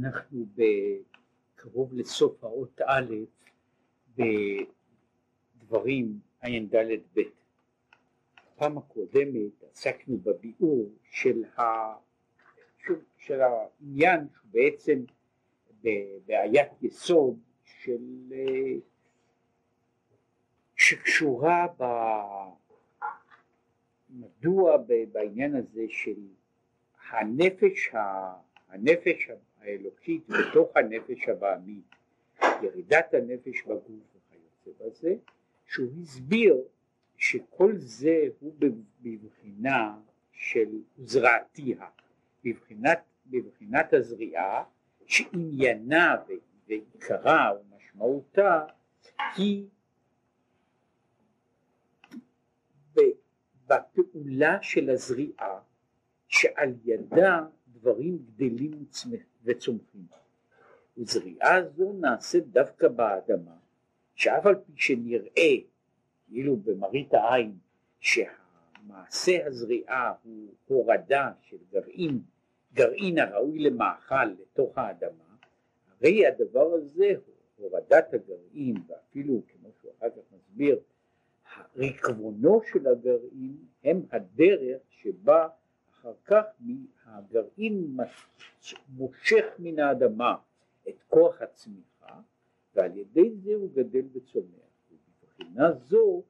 אנחנו קרוב לסוף האות א' בדברים ע"ד ב'. בפעם הקודמת עסקנו בביאור של, ה... של העניין שבעצם בבעיית יסוד של שקשורה ב... מדוע בעניין הזה של הנפש, הנפש האלוקית בתוך הנפש הבעמית, ירידת הנפש בגוף וכיוצא בזה, שהוא הסביר שכל זה הוא בבחינה של זרעתיה, בבחינת, בבחינת הזריעה שעניינה ועיקרה ומשמעותה היא בפעולה של הזריעה שעל ידה דברים גדלים וצומחים. וזריעה זו נעשית דווקא באדמה, שאף על פי שנראה, כאילו במראית העין, שהמעשה הזריעה הוא הורדה של גרעין, גרעין הראוי למאכל לתוך האדמה, הרי הדבר הזה, הורדת הגרעין, ואפילו כמו שהוא אחר כך מסביר, רקבונו של הגרעין הם הדרך שבה אחר כך הגרעין מושך מן האדמה את כוח הצמיחה ועל ידי זה הוא גדל וצומח. ובבחינה זו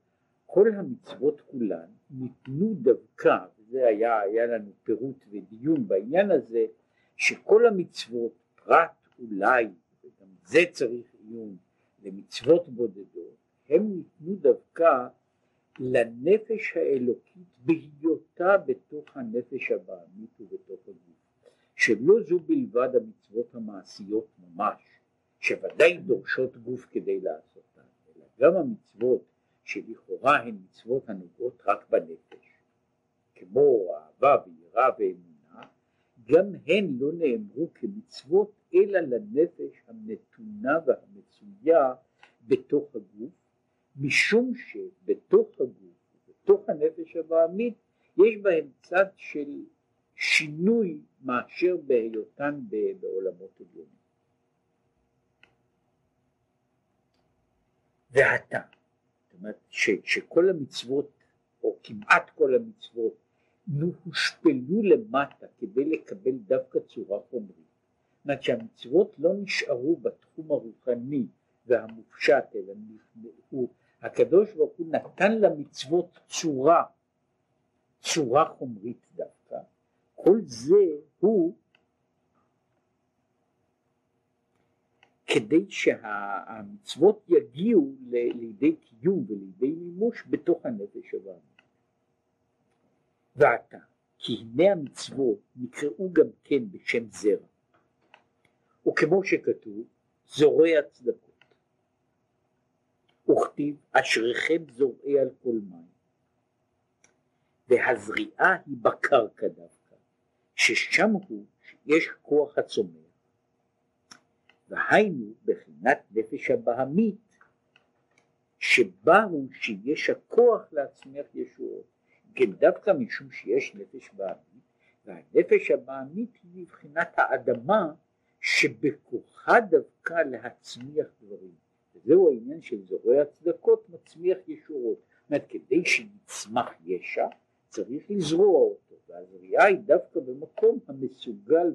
כל המצוות כולן ניתנו דווקא, וזה היה, היה לנו פירוט ודיון בעניין הזה, שכל המצוות פרט אולי, וגם זה צריך עיון, למצוות בודדות, הם ניתנו דווקא לנפש האלוקית בהיותה בתוך הנפש הבעמית ובתוך הגוף, שלא זו בלבד המצוות המעשיות ממש, שוודאי דורשות גוף כדי לעשותן, אלא גם המצוות שלכאורה הן מצוות הנוגעות רק בנפש, כמו אהבה ויראה ואמונה, גם הן לא נאמרו כמצוות אלא לנפש הנתונה והמצויה בתוך הגוף, משום שבתוך הגוף, בתוך הנפש הבעמית, יש בהם צד של שינוי מאשר בהיותן בעולמות עליונים. והטעם, זאת אומרת ש, שכל המצוות, או כמעט כל המצוות, הושפלו למטה כדי לקבל דווקא צורה חומרית. זאת אומרת שהמצוות לא נשארו בתחום הרוחני והמופשט, אלא הוא הקדוש ברוך הוא נתן למצוות צורה, צורה חומרית דווקא, כל זה הוא כדי שהמצוות יגיעו לידי קיום ולידי מימוש בתוך הנפש הבאה. ועתה, כי הנה המצוות נקראו גם כן בשם זרע, וכמו שכתוב, זורע צדקות. וכתיב אשריכם זורעי על כל מים. והזריעה היא בקרקע דווקא, ששם הוא שיש כוח הצומח. והיינו בחינת נפש הבהמית, שבה הוא שיש הכוח להצמיח ישועות. כן דווקא משום שיש נפש בהמית, והנפש הבהמית היא מבחינת האדמה שבכוחה דווקא להצמיח דברים. וזהו העניין של זורע צדקות מצמיח ישורות. זאת אומרת, כדי שיצמח ישע, צריך לזרוע אותו, והזריעה היא דווקא במקום המסוגל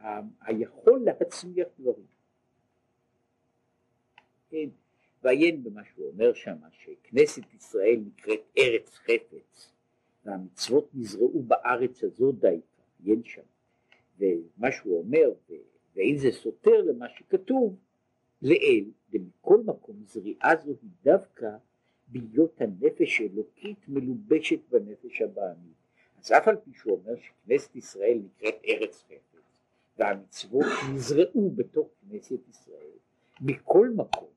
והיכול וה, להצמיח דברים. כן, ועיין במה שהוא אומר שם, שכנסת ישראל נקראת ארץ חפץ, והמצוות נזרעו בארץ הזו די, עיין שם. ומה שהוא אומר, ואין זה סותר למה שכתוב, לאל, ומכל מקום זריעה זו היא דווקא בהיות הנפש האלוקית מלובשת בנפש הבעמית. אז אף על פי שהוא אומר שכנסת ישראל נקראת ארץ חפץ, והמצוות נזרעו בתוך כנסת ישראל, מכל מקום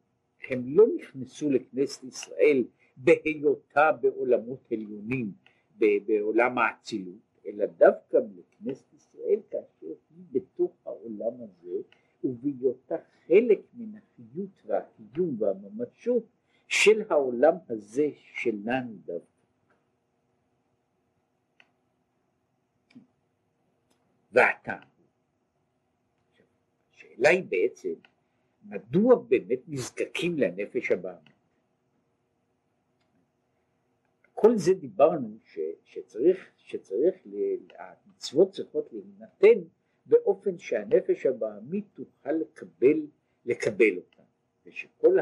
הם לא נכנסו לכנסת ישראל בהיותה בעולמות עליונים, בעולם האצילות, אלא דווקא לכנסת ישראל כאשר היא בתוך העולם הזה ובהיותה חלק מן החיות והקיום והממשות של העולם הזה שלנו דווקא. והטעם, השאלה היא בעצם, מדוע באמת נזקקים לנפש הבעמית? כל זה דיברנו ש, שצריך, שצריך, המצוות צריכות להינתן באופן שהנפש הבעמית תוכל לקבל, לקבל אותה, ושכל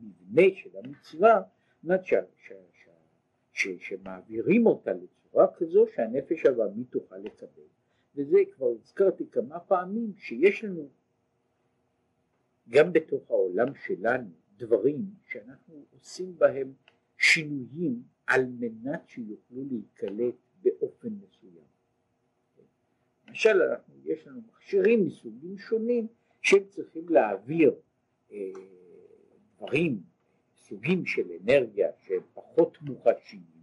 המבנה של המצווה, זאת ש, שמעבירים אותה לצורה כזו שהנפש הבעמית תוכל לקבל. וזה כבר הזכרתי כמה פעמים שיש לנו גם בתוך העולם שלנו דברים שאנחנו עושים בהם שינויים על מנת שיוכלו להיקלט באופן מסוים. למשל אנחנו, יש לנו מכשירים מסוגים שונים שהם צריכים להעביר אה, דברים, סוגים של אנרגיה שהם פחות מוחשיים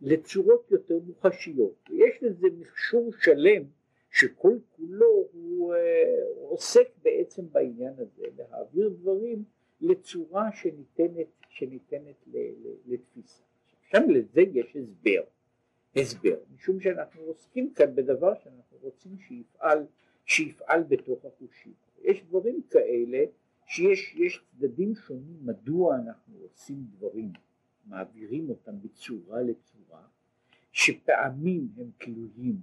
לצורות יותר מוחשיות ויש לזה מכשור שלם שכל כולו הוא, אה, עוסק בעצם בעניין הזה להעביר דברים לצורה שניתנת, שניתנת לתפיסה. שם לזה יש הסבר, הסבר, משום שאנחנו עוסקים כאן בדבר שאנחנו רוצים שיפעל, שיפעל בתוך החושים. יש דברים כאלה שיש צדדים שונים מדוע אנחנו עושים דברים, מעבירים אותם בצורה לצורה, שפעמים הם תלויים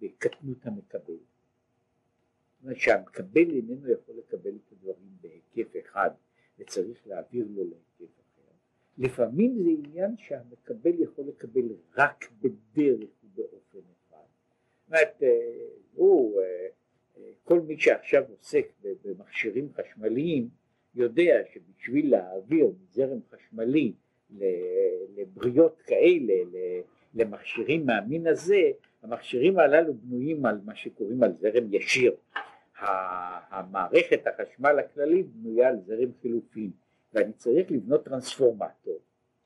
בקטנות המקבל. זאת אומרת שהמקבל איננו יכול לקבל את הדברים בהיקף אחד וצריך להעביר לו להיקף אחר. לפעמים זה עניין שהמקבל יכול לקבל רק בדרך ובאופן אחד. זאת אומרת, אה, הוא, אה, כל מי שעכשיו עוסק במכשירים חשמליים יודע שבשביל להעביר מזרם חשמלי לבריות כאלה, למכשירים מהמין הזה, המכשירים הללו בנויים על מה שקוראים על זרם ישיר. המערכת החשמל הכללית בנויה על זרם חילופין ואני צריך לבנות טרנספורמטור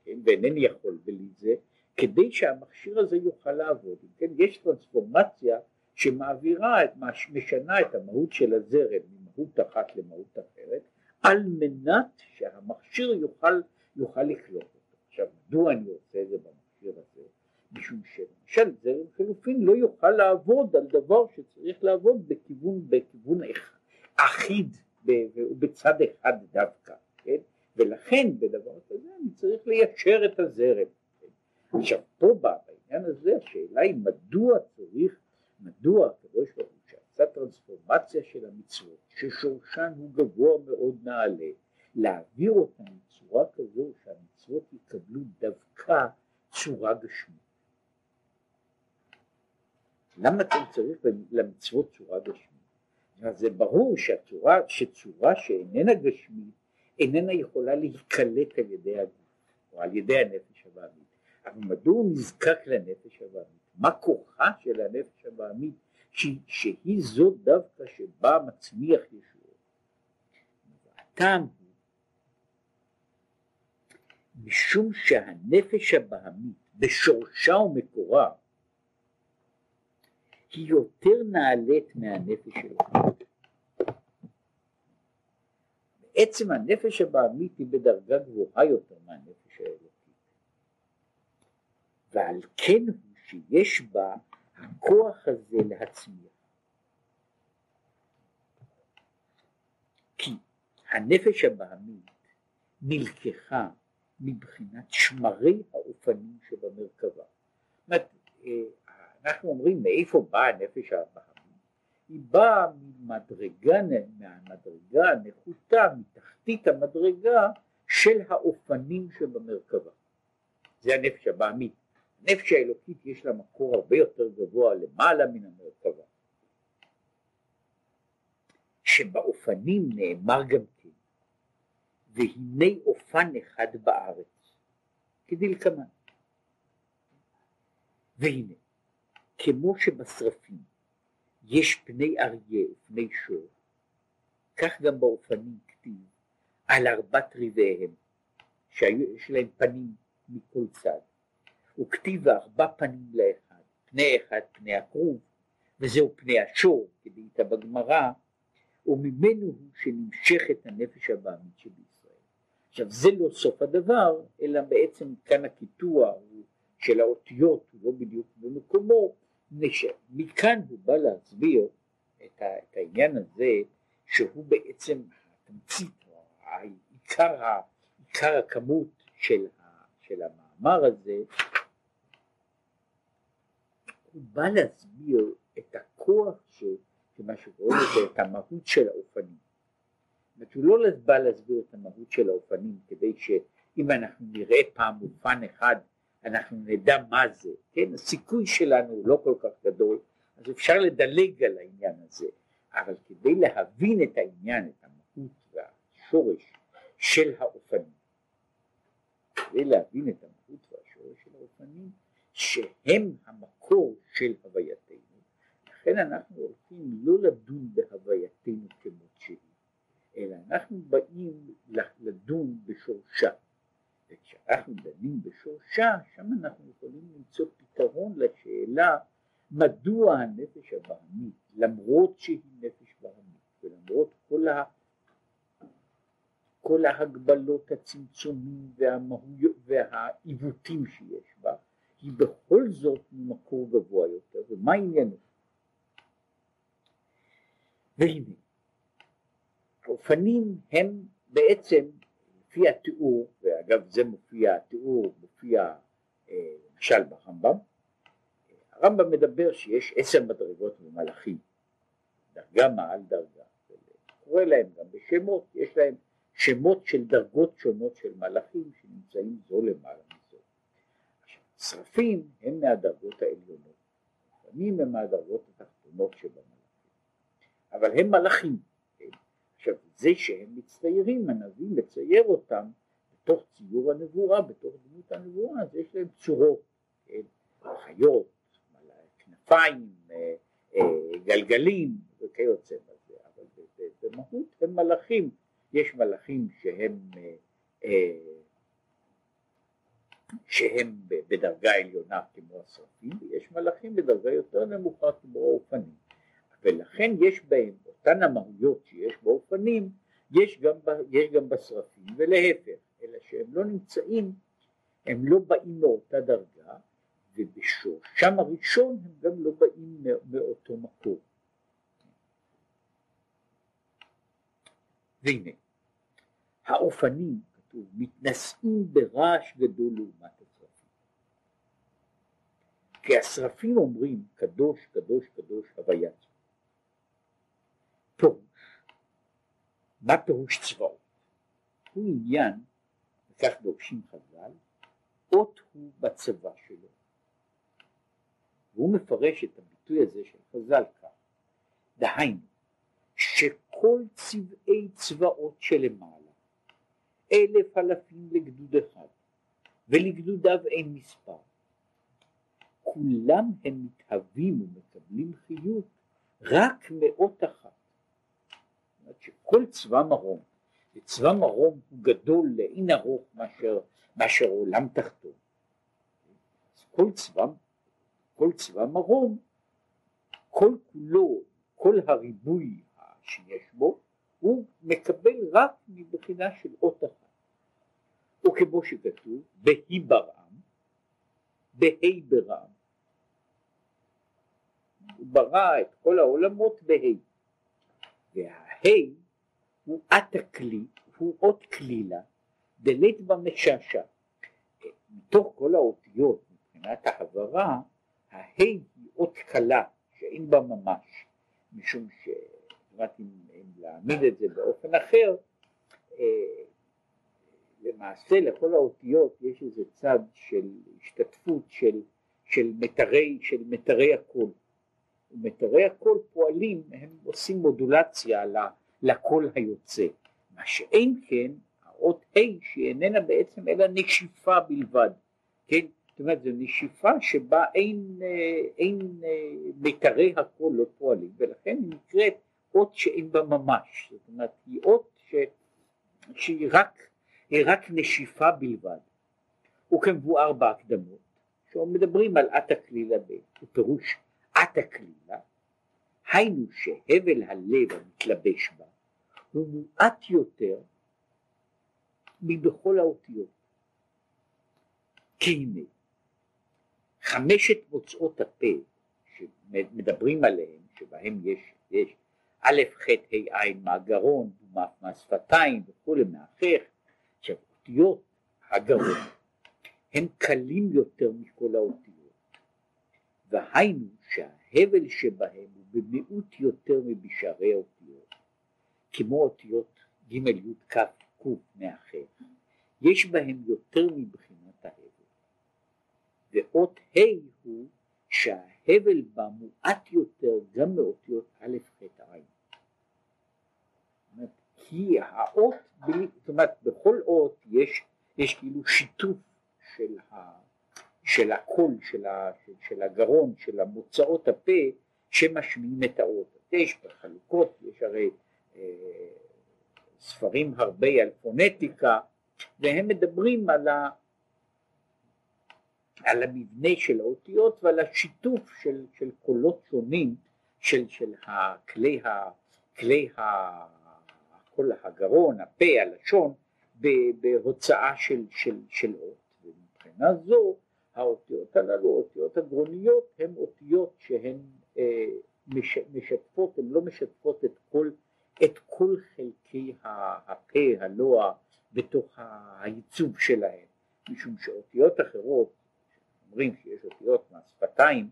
כן, ואינני יכול בלי זה כדי שהמכשיר הזה יוכל לעבוד כן, יש טרנספורמציה שמעבירה את, משנה את המהות של הזרם ממהות אחת למהות אחרת על מנת שהמכשיר יוכל, יוכל לקלוט אותו. עכשיו מדוע אני עושה את זה במכשיר הזה? משום שלמשל זרם חילופין לא יוכל לעבוד על דבר שצריך לעבוד בכיוון, בכיוון אחיד ובצד אחד דווקא, כן? ולכן בדבר כזה אני צריך ליישר את הזרם. כן? עכשיו פה בעניין הזה השאלה היא מדוע הקדוש ברוך הוא שעשה טרנספורמציה של המצוות ששורשן הוא גבוה מאוד נעלה להעביר אותן בצורה כזו שהמצוות יקבלו דווקא צורה גשמית. למה אתם צריך למצוות צורה גשמית? זה ברור שהצורה, שצורה שאיננה גשמית איננה יכולה להיקלט על ידי הגוף או על ידי הנפש הבעמית. אבל מדוע הוא נזקק לנפש הבעמית? מה כוחה של הנפש הבעמית שהיא זו דווקא שבה מצמיח ישועות? הטעם הוא משום שהנפש הבעמית בשורשה ומקורה היא יותר נעלית מהנפש שלך. בעצם הנפש הבעמית היא בדרגה גבוהה יותר מהנפש האלוקית. ועל כן הוא שיש בה הכוח הזה להצמיח. כי הנפש הבעמית נלקחה מבחינת שמרי האופנים שבמרכבה. זאת אומרת, אה, אנחנו אומרים מאיפה באה הנפש הבהמית? היא באה ממדרגה, מהמדרגה הנחותה, מתחתית המדרגה של האופנים שבמרכבה. זה הנפש הבעמית. הנפש האלוקית יש לה מקור הרבה יותר גבוה למעלה מן המרכבה. שבאופנים נאמר גם והנה אופן אחד בארץ, כדלקמן. והנה, כמו שבשרפים יש פני אריה ופני שור, כך גם באופנים כתיב על ארבעת ריביהם, שיש להם פנים מכל צד, וכתיב ארבע פנים לאחד, פני אחד פני הכרוב, וזהו פני השור, כדאית בגמרא, וממנו הוא שנמשכת הנפש הבעמית שבישראל. עכשיו זה לא סוף הדבר, אלא בעצם כאן הקיטוע של האותיות הוא לא בדיוק במקומו, מכאן הוא בא להסביר את, העניין הזה שהוא בעצם התמצית, עיקר, עיקר הכמות של, ה, של המאמר הזה, הוא בא להסביר את הכוח ש, שמה שקוראים לזה, את המהות של האופנים. אומרת, הוא לא בא להסביר את המהות של האופנים כדי שאם אנחנו נראה פעם אופן אחד אנחנו נדע מה זה, כן, הסיכוי שלנו הוא לא כל כך גדול, אז אפשר לדלג על העניין הזה, אבל כדי להבין את העניין, את המהות והשורש של האופנים, כדי להבין את המהות והשורש של האופנים, שהם המקור של הווייתנו, לכן אנחנו הולכים לא לדון בהווייתנו כמות שהיא, אלא אנחנו באים לדון בשורשה. וכשאנחנו דנים בשורשה, שם אנחנו יכולים למצוא פתרון לשאלה מדוע הנפש הבהמית, למרות שהיא נפש בהמית, ולמרות כל, ה, כל ההגבלות, הצמצומים והמהויות והעיוותים שיש בה, היא בכל זאת ממקור גבוה יותר, ומה עניינו? והנה, האופנים הם בעצם לפי התיאור, ואגב זה מופיע, התיאור מופיע אה, למשל ברמב"ם, הרמב"ם מדבר שיש עשר מדרגות במלאכים, דרגה מעל דרגה, קורא להם גם בשמות, יש להם שמות של דרגות שונות של מלאכים שנמצאים זו למעלה מזו. שרפים הם מהדרגות העליונות, לפעמים הם מהדרגות התחתונות שבמלאכים, אבל הם מלאכים. עכשיו זה שהם מצטיירים, הנביא מצייר אותם בתוך ציור הנבואה, בתוך דמות הנבואה, אז יש להם צורות, כן, חיות, כנפיים, אה, אה, גלגלים וכיוצא בזה, אבל במהות הם מלאכים, יש מלאכים שהם אה, שהם בדרגה עליונה כמו השרפים, ויש מלאכים בדרגה יותר נמוכה כמו האופנים, ולכן יש בהם אותן המהויות שיש באופנים, יש גם, יש גם בשרפים, ולהפך, אלא שהם לא נמצאים, הם לא באים מאותה דרגה, ובשורשם הראשון הם גם לא באים מאותו מקור. והנה, האופנים, כתוב, מתנשאים ברעש גדול לעומת השרפים. כי השרפים אומרים קדוש, קדוש, קדוש, פירוש. מה פירוש צבאות? הוא עניין, וכך דורשים חז"ל, אות הוא בצבא שלו. והוא מפרש את הביטוי הזה של חז"ל כך, דהיינו, שכל צבעי צבאות שלמעלה, אלף אלפים לגדוד אחד, ולגדודיו אין מספר, כולם הם מתהווים ומקבלים חיות רק מאות אחת. אומרת שכל צבא מרום, וצבא מרום הוא גדול לאין ארוך מאשר, מאשר עולם תחתון. כל צבא, כל צבא מרום, כל כולו, כל הריבוי שיש בו, הוא מקבל רק מבחינה של אות אחת. וכמו שכתוב, בהי ברעם, בהי ברעם. הוא ברא את כל העולמות בהי. וה... הה' הוא עת הכלי, הוא אות כלילה, דלית במשעשע. מתוך כל האותיות מבחינת ההברה, הה' היא אות קלה שאין בה ממש, משום ש... אם, אם להעמיד את זה באופן אחר, אה, למעשה לכל האותיות יש איזה צד של השתתפות של, של מיתרי, של מיתרי הקול. ומתרי הקול פועלים, הם עושים מודולציה לקול היוצא. מה שאין כן, האות ה' שהיא איננה בעצם אלא נשיפה בלבד, כן? זאת אומרת זו נשיפה שבה אין, אה, אין אה, מיתרי הקול לא פועלים, ולכן היא נקראת אות שאין בה ממש, זאת אומרת היא אות ש, שהיא רק, רק נשיפה בלבד. וכמבואר בהקדמות, שמדברים על עת הכלילה בפירוש עת הכלילה, היינו שהבל הלב המתלבש בה הוא מועט יותר מבכל האותיות. כי הנה, חמשת מוצאות הפה שמדברים עליהם, שבהם יש, יש א', ח', ה', עין מהגרון, מהשפתיים וכולי, מהחך. עכשיו, אותיות הגרון הם קלים יותר מכל האותיות, והיינו שההבל שבהם הוא במיעוט יותר מבשארי האותיות, כמו אותיות ג' י' כ' ק' מהחך, יש בהם יותר מבחינת ההבל. ואות ה' הוא שההבל בה מועט יותר גם מאותיות א', ח', עין. כי האות, זאת אומרת בכל אות יש, יש כאילו שיתוף של, ה, של הקול, של, ה, של, של הגרון, של המוצאות הפה שמשמיעים את האות. יש בחלוקות, יש הרי אה, ספרים הרבה על פונטיקה והם מדברים על, ה, על המבנה של האותיות ועל השיתוף של, של קולות שונים של, של הכלי, ה, כלי ה, כל הגרון, הפה, הלשון, בהוצאה של, של, של אות. ומבחינה זו האותיות הללו, האותיות הגרוניות, הן אותיות שהן אה, מש, משתפות, הן לא משתפות את כל, את כל חלקי הפה, הלוע, בתוך העיצוב שלהם, משום שאותיות אחרות, אומרים שיש אותיות מהשפתיים,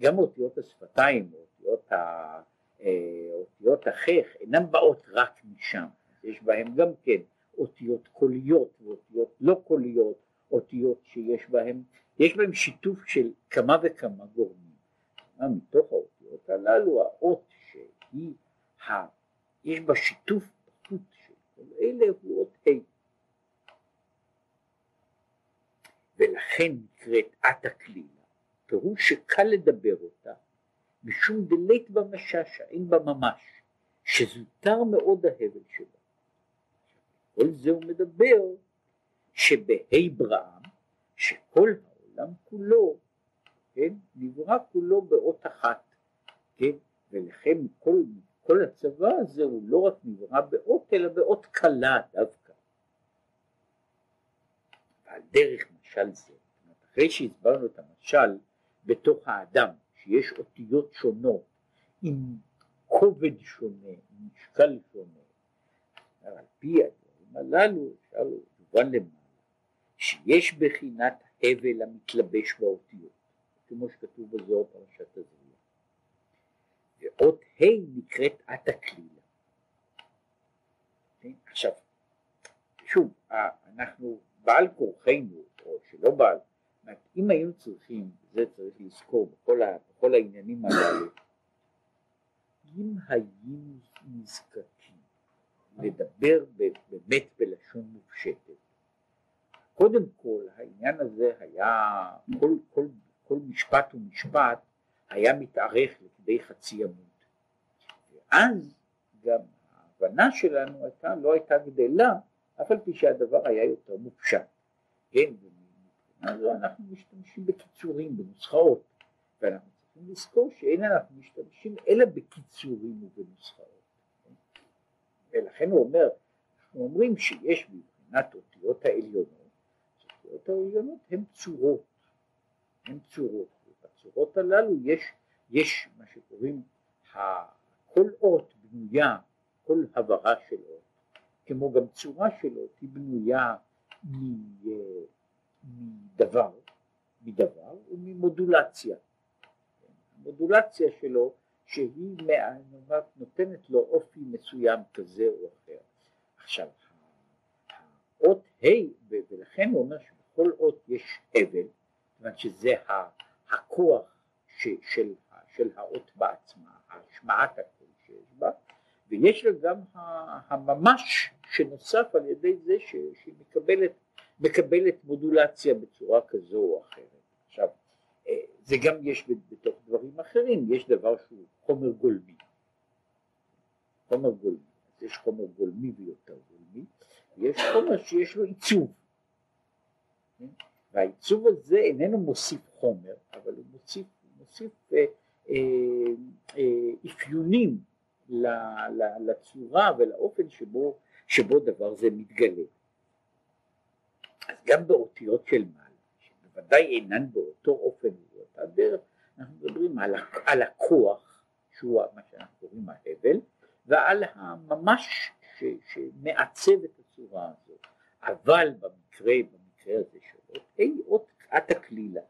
גם אותיות השפתיים, אותיות, ה, אה, אותיות החך, אינן באות רק משם, יש בהם גם כן אותיות קוליות ואותיות לא קוליות, אותיות שיש בהם, יש בהם שיתוף של כמה וכמה גורמים. מתוך האותיות הללו האות שהיא, ה, יש בה שיתוף בחוט של כל אלה הוא אות ה'. ולכן נקראת עת הכלילה, פירוש שקל לדבר אותה, משום דלית במששה, אין בה ממש, שזוטר מאוד ההבל שלה. כל זה הוא מדבר שבה' ברעם, שכל העולם כולו, כן, נברא כולו באות אחת, כן, ולכן כל, כל הצבא הזה הוא לא רק נברא באות, אלא באות קלה דווקא. ועל דרך משל זה, אחרי שהסברנו את המשל בתוך האדם, שיש אותיות שונות, עם כובד שונה, עם משקל שונה, על פי הללו אפשר למעלה שיש בחינת הבל המתלבש באותיות כמו שכתוב בזוהר פרשת הזריעה ואות ה' נקראת עת הכלילה כן? עכשיו שוב אנחנו בעל כורחנו או שלא בעל אם היינו צריכים זה צריך לזכור בכל, ה, בכל העניינים הללו אם היינו נזקקים לדבר באמת בלשון מופשטת. קודם כל העניין הזה היה, כל, כל, כל משפט ומשפט היה מתארך לכדי חצי עמוד. ואז גם ההבנה שלנו הייתה, לא הייתה גדלה, אף על פי שהדבר היה יותר מופשט. כן, ומבחינה זו אנחנו משתמשים בקיצורים, בנוסחאות, ואנחנו צריכים לזכור שאין אנחנו משתמשים אלא בקיצורים ובנוסחאות. ולכן הוא אומר, אנחנו אומרים שיש מבחינת אותיות העליונות, אותיות העליונות הן צורות, הן צורות, ובצורות הללו יש, יש מה שקוראים, כל אות בנויה, כל הברה של אות, כמו גם צורה של אות, היא בנויה מדבר, מדבר וממודולציה. המודולציה שלו שהיא נותנת לו אופי מסוים כזה או אחר. עכשיו, האות ה' ולכן הוא אומר שבכל אות יש אבל, אומרת שזה הכוח ש, של, של האות בעצמה, השמעת הקול שיש בה, ויש לה גם הממש שנוסף על ידי זה שהיא מקבלת, מקבלת מודולציה בצורה כזו או אחרת. עכשיו, אה, זה גם יש בתוך דברים אחרים, יש דבר שהוא חומר גולמי. חומר גולמי. יש חומר גולמי ויותר גולמי, ויש חומר שיש לו עיצוב. והעיצוב הזה איננו מוסיף חומר, אבל הוא מוסיף, מוסיף אה, אה, אה, אפיונים לצורה ולאופן שבו, שבו דבר זה מתגלה. אז גם באותיות של מעלה, שבוודאי אינן באותו אופן ובאותה דרך, אנחנו מדברים על, על הכוח שהוא מה שאנחנו קוראים ההבל, ועל הממש ש, שמעצב את הצורה הזאת, אבל במקרה, במקרה הזה שלו, ה' אות עת הכלילה.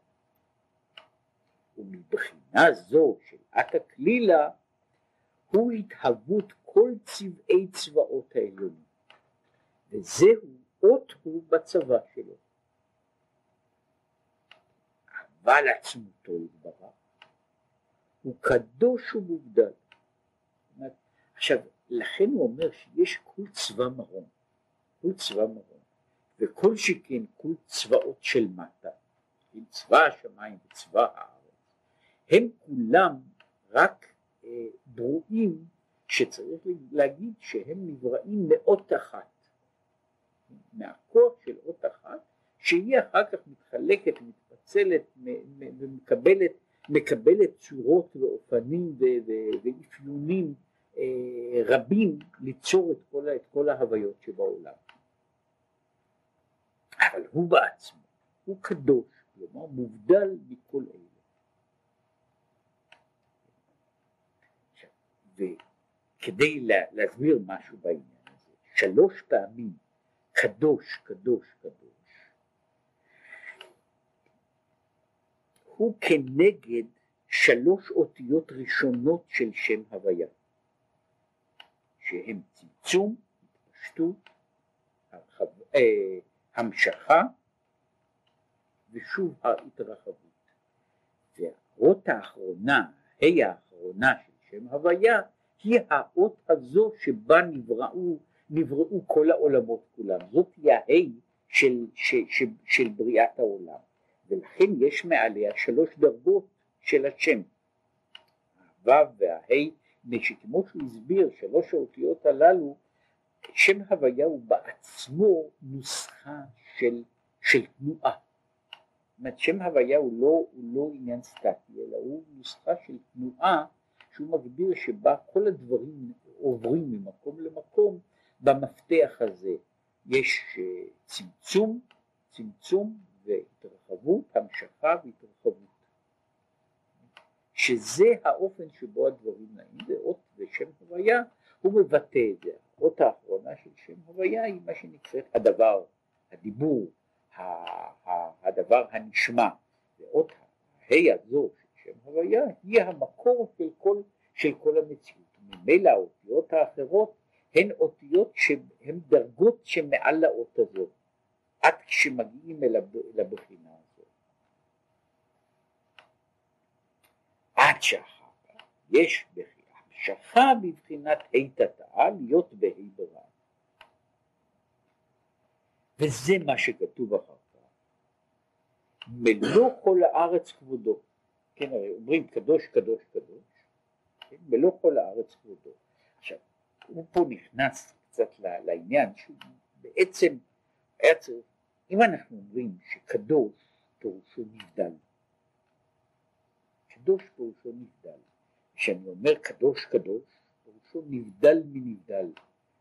ומבחינה זו של עת הכלילה הוא התהוות כל צבעי צבאות העליונים, וזהו אות הוא בצבא שלו. אבל עצמותו יתברך הוא קדוש ומובדל. עכשיו, לכן הוא אומר שיש כל צבא מרום, כל צבא מרום, וכל שכן כל צבאות של מטה, עם צבא השמיים וצבא הארץ, הם כולם רק אה, ברואים שצריך להגיד שהם נבראים מאות אחת, מהכוח של אות אחת, שהיא אחר כך מתחלקת, מתפצלת ומקבלת מקבלת צורות ואופנים ואפיונים אה, רבים ליצור את כל, את כל ההוויות שבעולם. אבל הוא בעצמו, הוא קדוש, כלומר מובדל מכל אלה. וכדי לה, להסביר משהו בעניין הזה, שלוש פעמים קדוש, קדוש, קדוש, הוא כנגד שלוש אותיות ראשונות של שם הוויה, שהם צמצום, התפשטות, הרחב, אה, המשכה ושוב ההתרחבות. והאות האחרונה, ה' האחרונה של שם הוויה, היא האות הזו שבה נבראו, נבראו כל העולמות כולם. זאת היא הה' של, של, של, של בריאת העולם. ולכן יש מעליה שלוש דרגות של השם. הוו והה', שכמו שהוא הסביר, שלוש האותיות הללו, שם הוויה הוא בעצמו נוסחה של, של תנועה. זאת שם הוויה הוא לא, הוא לא עניין סטטי, אלא הוא נוסחה של תנועה שהוא מגדיר שבה כל הדברים עוברים ממקום למקום במפתח הזה. יש אה, צמצום, צמצום והתרחבות, המשכה והתרחבות. שזה האופן שבו הדברים נעים, זה אות ושם הוויה, הוא מבטא את זה. האות האחרונה של שם הוויה היא מה שנקראת הדבר, הדיבור, הדבר הנשמע. ואות הה' הזו של שם הוויה היא המקור של כל, של כל המציאות. ממילא האותיות האחרות הן אותיות שהן דרגות שמעל לאות הזאת. עד כשמגיעים אל הבחינה הזאת. עד שאחר כך יש המשכה בבחינת היתתה להיות בה' ברע. וזה מה שכתוב אחר כך. מלוא כל הארץ כבודו. כן, הרי אומרים קדוש קדוש קדוש, כן, מלוא כל הארץ כבודו. עכשיו, הוא פה נכנס קצת לעניין שהוא בעצם היה צריך אם אנחנו אומרים שקדוש פירושו נבדל, קדוש פירושו נבדל, כשאני אומר קדוש קדוש, פירושו נבדל מנבדל,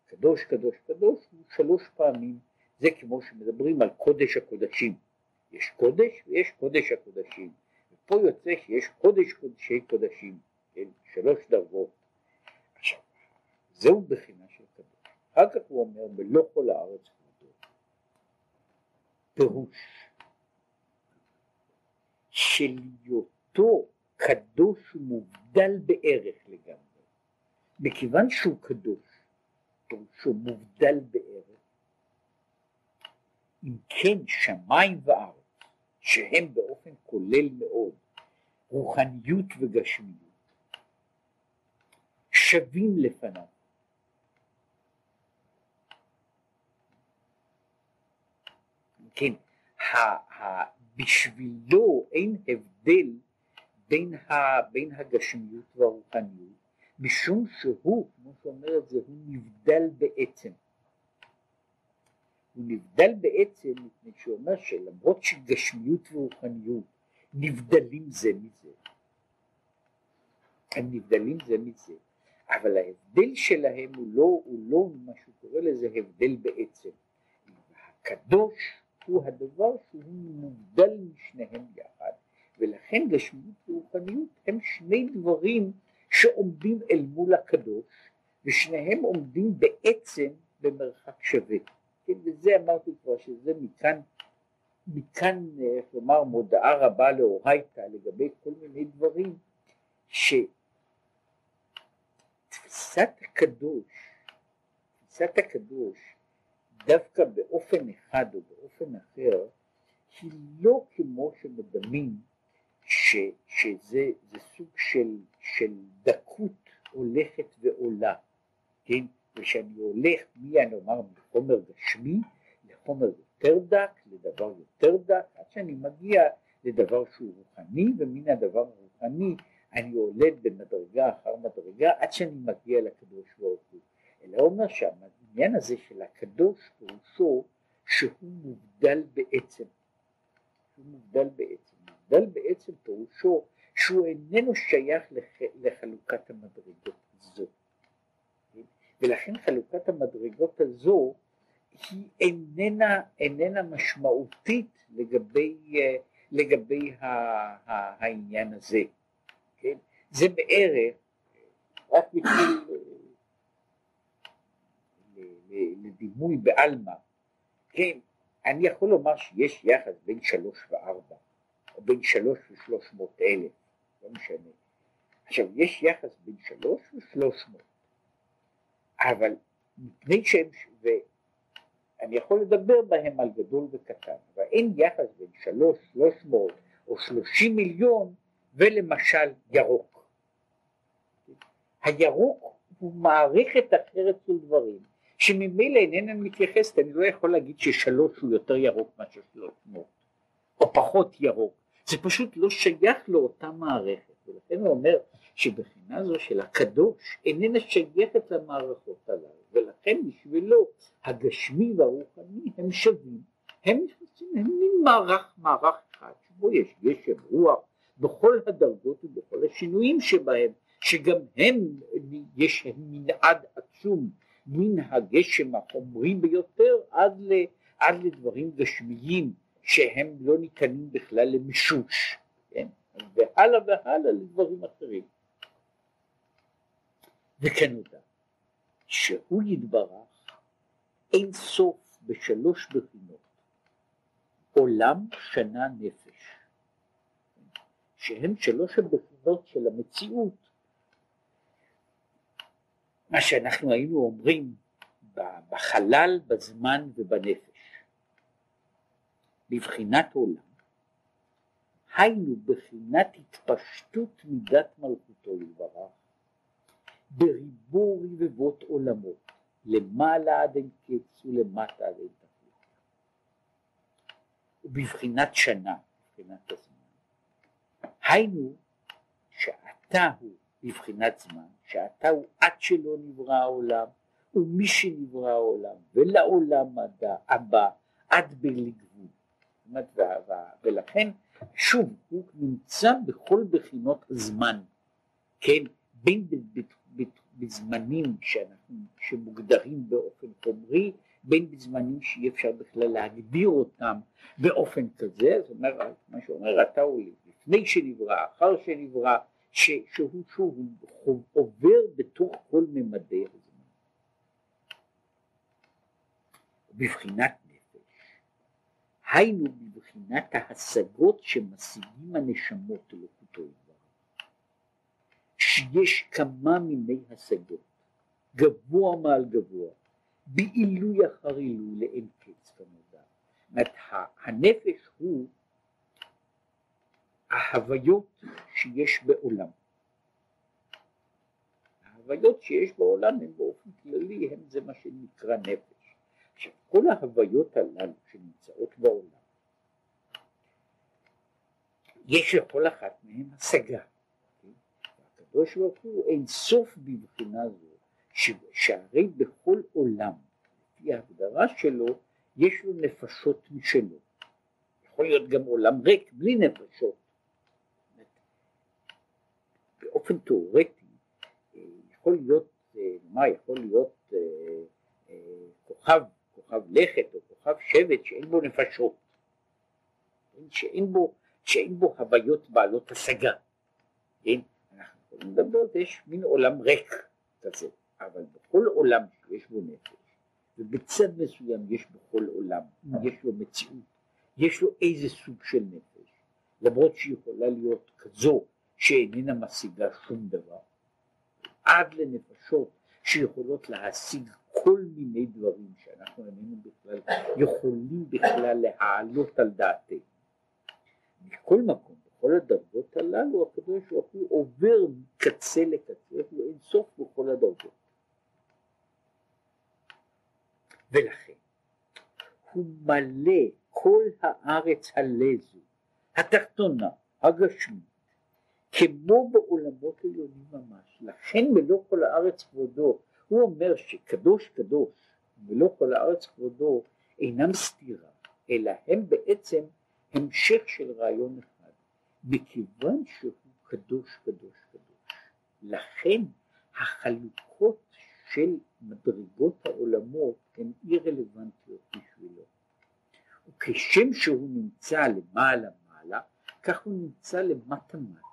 קדוש קדוש קדוש הוא שלוש פעמים, זה כמו שמדברים על קודש הקודשים, יש קודש ויש קודש הקודשים, ופה יוצא שיש קודש קודשי קודשים, כן, שלוש דרגות. עכשיו, זהו בחינה של קדוש. אחר כך הוא אומר, מלוא כל הארץ פירוש של היותו קדוש ומובדל בערך לגמרי. מכיוון שהוא קדוש, פירושו מובדל בערך, אם כן שמיים וארץ, שהם באופן כולל מאוד רוחניות וגשמיות, שווים לפניו. כן, בשבילו אין הבדל בין, ה, בין הגשמיות והרוחניות, משום שהוא, כמו שאומר את זה, הוא נבדל בעצם. הוא נבדל בעצם מפני שהוא אומר שלמרות שגשמיות ורוחניות נבדלים זה מזה, הם נבדלים זה מזה, אבל ההבדל שלהם הוא לא, הוא לא מה שהוא קורא לזה הבדל בעצם. הקדוש הוא הדבר שהוא מובדל משניהם יחד, ולכן גשמיות שני דברים שעומדים אל מול הקדוש, ושניהם עומדים בעצם במרחק שווה. כן, וזה אמרתי כבר שזה מכאן, מכאן, איך לומר, מודעה רבה לאורייתא לגבי כל מיני דברים, שתפיסת הקדוש, תפיסת הקדוש, דווקא באופן אחד או באופן אחר, היא לא כמו שמדמים ש, שזה סוג של, של דקות הולכת ועולה, כן? ושאני הולך מי אני אומר מחומר גשמי לחומר יותר דק, לדבר יותר דק, עד שאני מגיע לדבר שהוא רוחני, ומן הדבר הרוחני אני עולה במדרגה אחר מדרגה עד שאני מגיע לקדוש ברוך הוא. אלא אומר שהעניין הזה של הקדוש פירושו שהוא מובדל בעצם. הוא מובדל בעצם. מובדל בעצם פירושו שהוא איננו שייך לח, לחלוקת המדרגות הזו. ולכן חלוקת המדרגות הזו היא איננה, איננה משמעותית לגבי, לגבי ה, ה, העניין הזה. כן? זה בערך, רק בשביל לדימוי בעלמא, כן, אני יכול לומר שיש יחס בין שלוש וארבע, בין שלוש ושלוש מאות אלף, לא משנה. עכשיו, יש יחס בין שלוש ושלוש מאות, אבל מפני שהם, ואני יכול לדבר בהם על גדול וקטן, אבל אין יחס בין שלוש, שלוש מאות או שלושים מיליון ולמשל ירוק. הירוק הוא מערכת אחרת של דברים, שממילא איננה מתייחסת, אני לא יכול להגיד ששלוש הוא יותר ירוק מאשר שלוש מאות, או פחות ירוק, זה פשוט לא שייך לאותה מערכת, ולכן הוא אומר שבחינה זו של הקדוש איננה שייכת למערכות הללו, ולכן בשבילו הגשמי והרוחני הם שווים, הם נכנסים, הם מין מערך, מערך אחד, שבו יש גשם רוח בכל הדרגות ובכל השינויים שבהם, שגם הם, יש מנעד עצום מן הגשם החומרי ביותר עד, ל, עד לדברים גשמיים שהם לא ניתנים בכלל למישוש, כן? והלאה והלאה לדברים אחרים. וכן וכנודע שהוא יתברך אין סוף בשלוש בחינות עולם שנה נפש שהם שלוש הבחינות של המציאות מה שאנחנו היינו אומרים בחלל, בזמן ובנפש. בבחינת עולם, היינו בחינת התפשטות מידת מלכותו יתברך, בריבו רבבות עולמות, למעלה עד אין קץ ולמטה עד אין תכלית. ובבחינת שנה, בבחינת הזמן, היינו שעתה הוא בבחינת זמן, שעתה הוא עד שלא נברא העולם, ומי שנברא העולם, ולעולם הבא, עד בלי גבול. ולכן, שוב, הוא נמצא בכל בחינות הזמן, כן, בין בזמנים שאנחנו, שמוגדרים באופן חומרי, בין בזמנים שאי אפשר בכלל להגדיר אותם באופן כזה, זאת אומרת, מה שאומר אתה הוא לפני שנברא, אחר שנברא, ש, שהוא שוב עובר בתוך כל ממדי הזמן. בבחינת היינו בבחינת ההשגות שמשיגים הנשמות אלוקותו יתברך, שיש כמה מיני השגות, גבוה מעל גבוה, בעילוי אחר עילוי לאין קץ כמובן. הנפש הוא ההוויות שיש בעולם. ההוויות שיש בעולם הן באופן כללי, הן זה מה שנקרא נפש. עכשיו כל ההוויות הללו שנמצאות בעולם, יש לכל אחת מהן השגה. הקדוש ברוך הוא אין סוף בבחינה זו, שהרי בכל עולם, לפי ההגדרה שלו, יש לו נפשות משלו. יכול להיות גם עולם ריק בלי נפשות, באופן תיאורטי אה, יכול להיות, מה אה, יכול להיות אה, כוכב, כוכב לכת או כוכב שבט שאין בו נפשות? שאין בו, שאין בו הוויות בעלות השגה, כן? אנחנו יכולים לדבר, יש מין עולם ריק כזה, אבל בכל עולם שיש בו נפש, ובצד מסוים יש בכל עולם, יש לו מציאות, יש לו איזה סוג של נפש, למרות שהיא יכולה להיות כזו שאיננה משיגה שום דבר, עד לנפשות שיכולות להשיג כל מיני דברים שאנחנו איננו בכלל יכולים בכלל להעלות על דעתנו. מכל מקום, בכל הדרגות הללו הקדוש ברוך הוא עובר מקצה לקצה, הוא אין סוף בכל הדרגות. ולכן הוא מלא כל הארץ הלזו, התחתונה, הגשמית, כמו בעולמות עליונים ממש, לכן מלוא כל הארץ כבודו, הוא אומר שקדוש קדוש מלוא כל הארץ כבודו אינם סתירה, אלא הם בעצם המשך של רעיון אחד, מכיוון שהוא קדוש קדוש קדוש, לכן החלוקות של מדרגות העולמות הן אי רלוונטיות בשבילו. וכשם שהוא נמצא למעלה מעלה, כך הוא נמצא למטה מטה,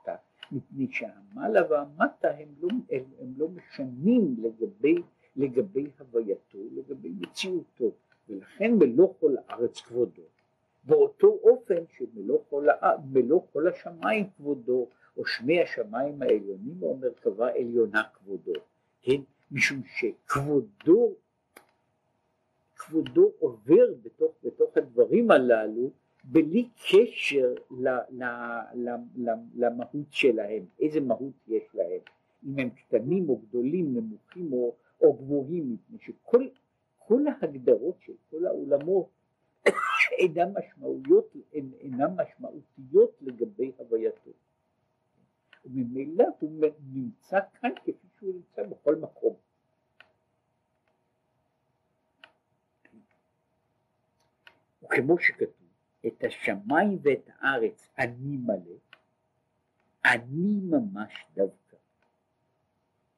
מפני שהמעלה והמטה הם לא, הם, הם לא משנים לגבי, לגבי הווייתו, לגבי מציאותו, ולכן מלוא כל הארץ כבודו. באותו אופן שמלוא כל, כל השמיים כבודו, או שמי השמיים העליונים או מרכבה עליונה כבודו, כן? משום שכבודו כבודו עובר בתוך, בתוך הדברים הללו בלי קשר ל, ל, ל, ל, למהות שלהם, איזה מהות יש להם, אם הם קטנים או גדולים, נמוכים או, או גבוהים, מפני שכל כל ההגדרות של כל העולמות אינן משמעויות, אינן משמעותיות לגבי הווייתו. וממילא הוא נמצא כאן כפי שהוא נמצא בכל מקום. וכמו שכתוב, את השמיים ואת הארץ אני מלא, אני ממש דווקא.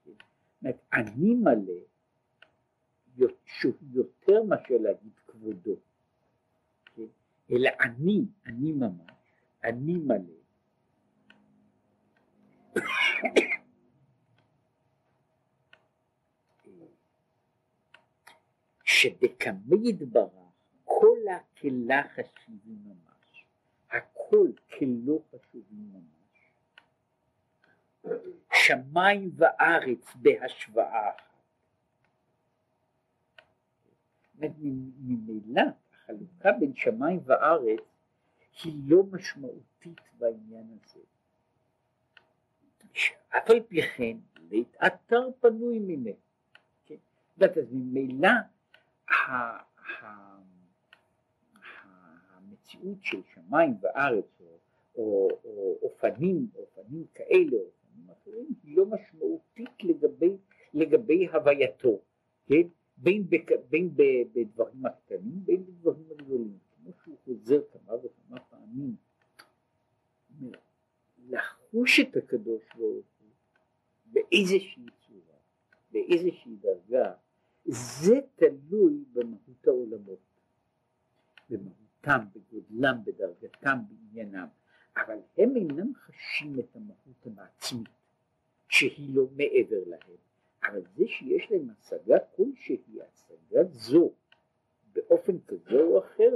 זאת אני מלא, יותר מאשר להגיד כבודו? אלא אני, אני ממש, אני מלא. שדקמי יתברך כל הכלה חשובים ממש, הכל כלא חשובים ממש. שמיים וארץ בהשוואה. ממילא החלוקה בין שמיים וארץ היא לא משמעותית בעניין הזה. אף על פי כן, להתאתר פנוי ממנו. כן? אז ממילא המציאות של שמיים וארץ או, או, או אופנים, אופנים כאלה או אופנים אחרים היא לא משמעותית לגבי, לגבי הווייתו, כן? בין, בק, בין ב, בדברים הקטנים בין בדברים הגדולים, כמו שהוא חוזר כמה וכמה פעמים, לחוש את הקדוש ברוך הוא באיזושהי צורה, באיזושהי דרגה, זה תלוי במהות העולמות, במהותם, בגודלם, בדרגתם, בעניינם, אבל הם אינם חשים את המהות העצמית, שהיא לא מעבר להם, אבל זה שיש להם השגה כלשהי, השגה זו, באופן כזה או אחר,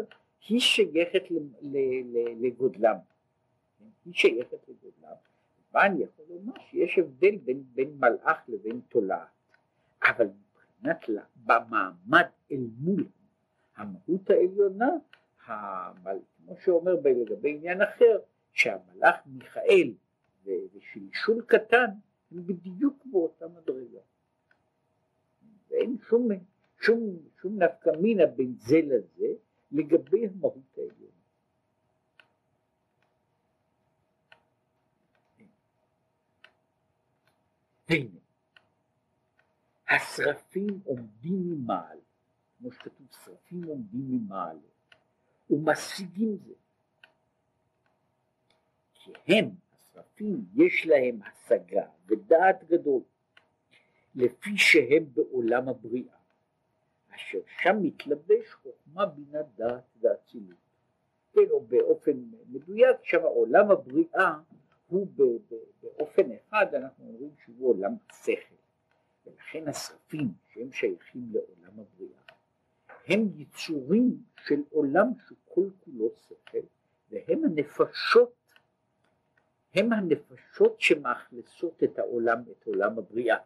היא שייכת לגודלם, היא שייכת לגודלם, ואני יכול לומר שיש הבדל בין, בין מלאך לבין תולעת, אבל מבחינת לה, במעמד אל מול המהות העליונה, כמו שאומר לגבי עניין אחר, שהמלאך מיכאל ושלשול קטן הם בדיוק באותה מדרגה. ואין שום, שום, שום נפקא מינה בין זה לזה לגבי המהות העליונה. הנה, השרפים עומדים ממעל, כמו שכתוב, שרפים עומדים ממעל, ומשיגים זה. כי הם, השרפים, יש להם השגה ודעת גדול, לפי שהם בעולם הבריאה, אשר שם מתלבש חוכמה, בינה, דעת ואצילות. כן, או באופן מדויק, שם עולם הבריאה הוא באופן אחד, אנחנו אומרים שהוא עולם השכל. ולכן השרפים שהם שייכים לעולם הבריאה הם יצורים של עולם שכל כולו שכל והם הנפשות הם הנפשות שמאכלסות את העולם, את עולם הבריאה.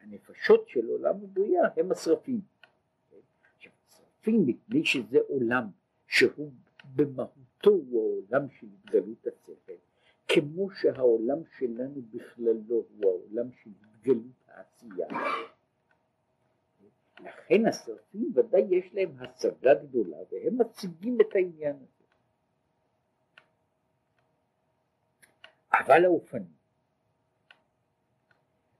הנפשות של עולם הבריאה הם השרפים. השרפים מפני שזה עולם שהוא במהותו הוא העולם של התגלות השכל, כמו שהעולם שלנו בכללו הוא העולם של התגלות העשייה. לכן השרפים ודאי יש להם השגה גדולה והם מציגים את העניין הזה. אבל האופנים,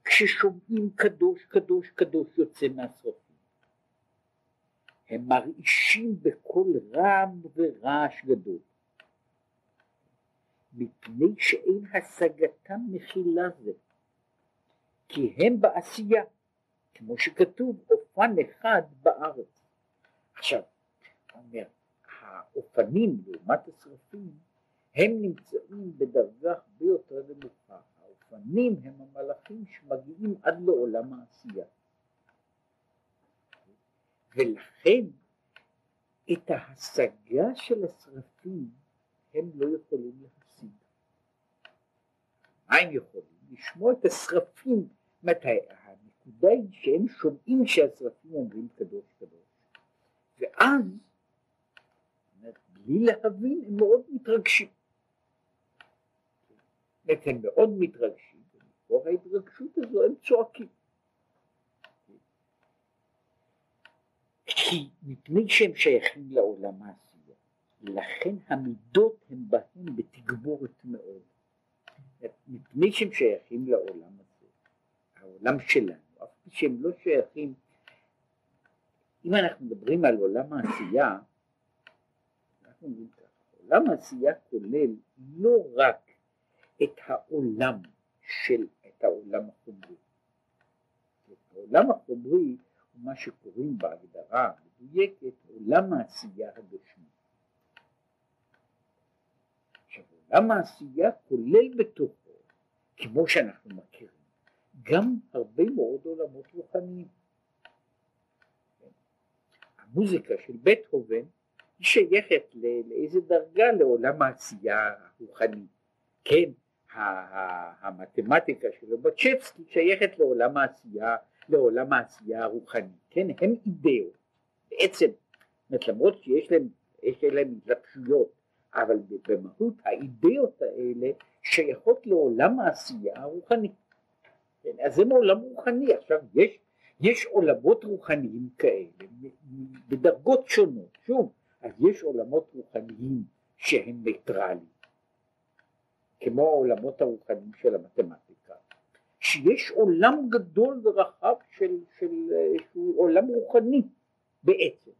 כששומעים קדוש קדוש קדוש יוצא מהשרפים, הם מרעישים בקול רם ורעש גדול, מפני שאין השגתם מכילה זה, כי הם בעשייה, כמו שכתוב, אופן אחד בארץ. עכשיו, אומר, האופנים לעומת השרפים הם נמצאים בדרגה הרבה יותר נמוכה. האופנים הם המלאכים שמגיעים עד לעולם העשייה. ולכן את ההשגה של השרפים הם לא יכולים להשיג. מה הם יכולים? לשמוע את השרפים. מתי? היא שהם שומעים שהשרפים אומרים קדוש קדוש. ואז, בלי להבין, הם מאוד מתרגשים. הם מאוד מתרגשים, ומתוך ההתרגשות הזו הם צועקים. כי מפני שהם שייכים לעולם העשייה, לכן המידות הם בהם בתגבורת מאוד. מפני שהם שייכים לעולם הזה, העולם שלנו, שהם לא שייכים, אם אנחנו מדברים על עולם העשייה, אנחנו אומרים ככה, עולם העשייה כולל לא רק את העולם של, את העולם החומרי. העולם החומרי הוא מה שקוראים בהגדרה מדויקת עולם העשייה הגשמי. עכשיו עולם העשייה כולל בתוכו, כמו שאנחנו מכירים, גם הרבה מאוד עולמות רוחניים. המוזיקה של בטהובן היא שייכת לאיזה דרגה לעולם העשייה הרוחני. כן, המתמטיקה של לובצ'בסקי שייכת לעולם העשייה, לעולם העשייה הרוחני, כן, הם אידאות, בעצם, למרות שיש להם, יש להם התלבשויות, אבל במהות האידאות האלה שייכות לעולם העשייה הרוחני, כן, אז הם עולם רוחני, עכשיו יש, יש עולמות רוחניים כאלה בדרגות שונות, שוב, אז יש עולמות רוחניים שהם ניטרליים כמו העולמות הרוחניים של המתמטיקה, שיש עולם גדול ורחב של, של, שהוא עולם רוחני בעצם,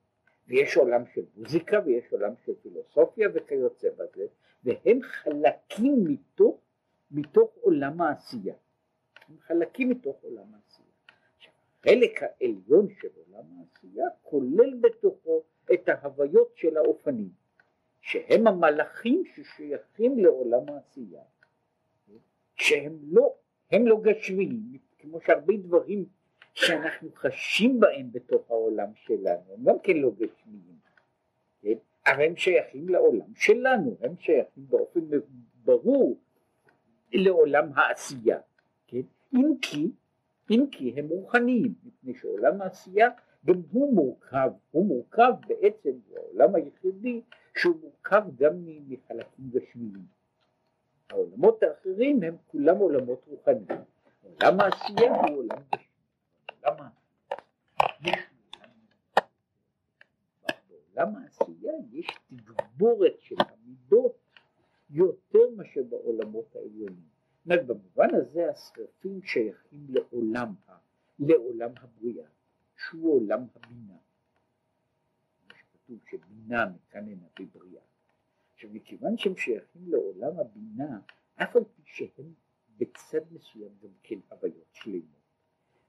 ויש עולם של מוזיקה ויש עולם של פילוסופיה וכיוצא בזה, והם חלקים מתוך, מתוך עולם העשייה, חלקים מתוך עולם העשייה. החלק העליון של עולם העשייה כולל בתוכו את ההוויות של האופנים. שהם המלאכים ששייכים לעולם העשייה, שהם לא, הם לא גשמיים, כמו שהרבה דברים שאנחנו חשים בהם בתוך העולם שלנו, הם גם כן לא גשמיים, כן? אבל הם שייכים לעולם שלנו, הם שייכים באופן ברור לעולם העשייה? אם כי, אם כי הם רוחניים, מפני שעולם העשייה גם הוא מורכב, הוא מורכב בעצם, הוא העולם היחידי שהוא מורכב גם מחלקים גשמיים. העולמות האחרים הם כולם עולמות רוחניים. עולם העשייה הוא עולם גשמי. עולם בעולם העשייה יש תגבורת של המידות יותר מאשר בעולמות העליונים. זאת במובן הזה השרפים שייכים לעולם, לעולם הבריאה, שהוא עולם הבינה. כתוב שבינה מקננה בבריאה. עכשיו מכיוון שהם שייכים לעולם הבינה, אף על פי שהם בצד מסוים גם כן הוויות שלמות,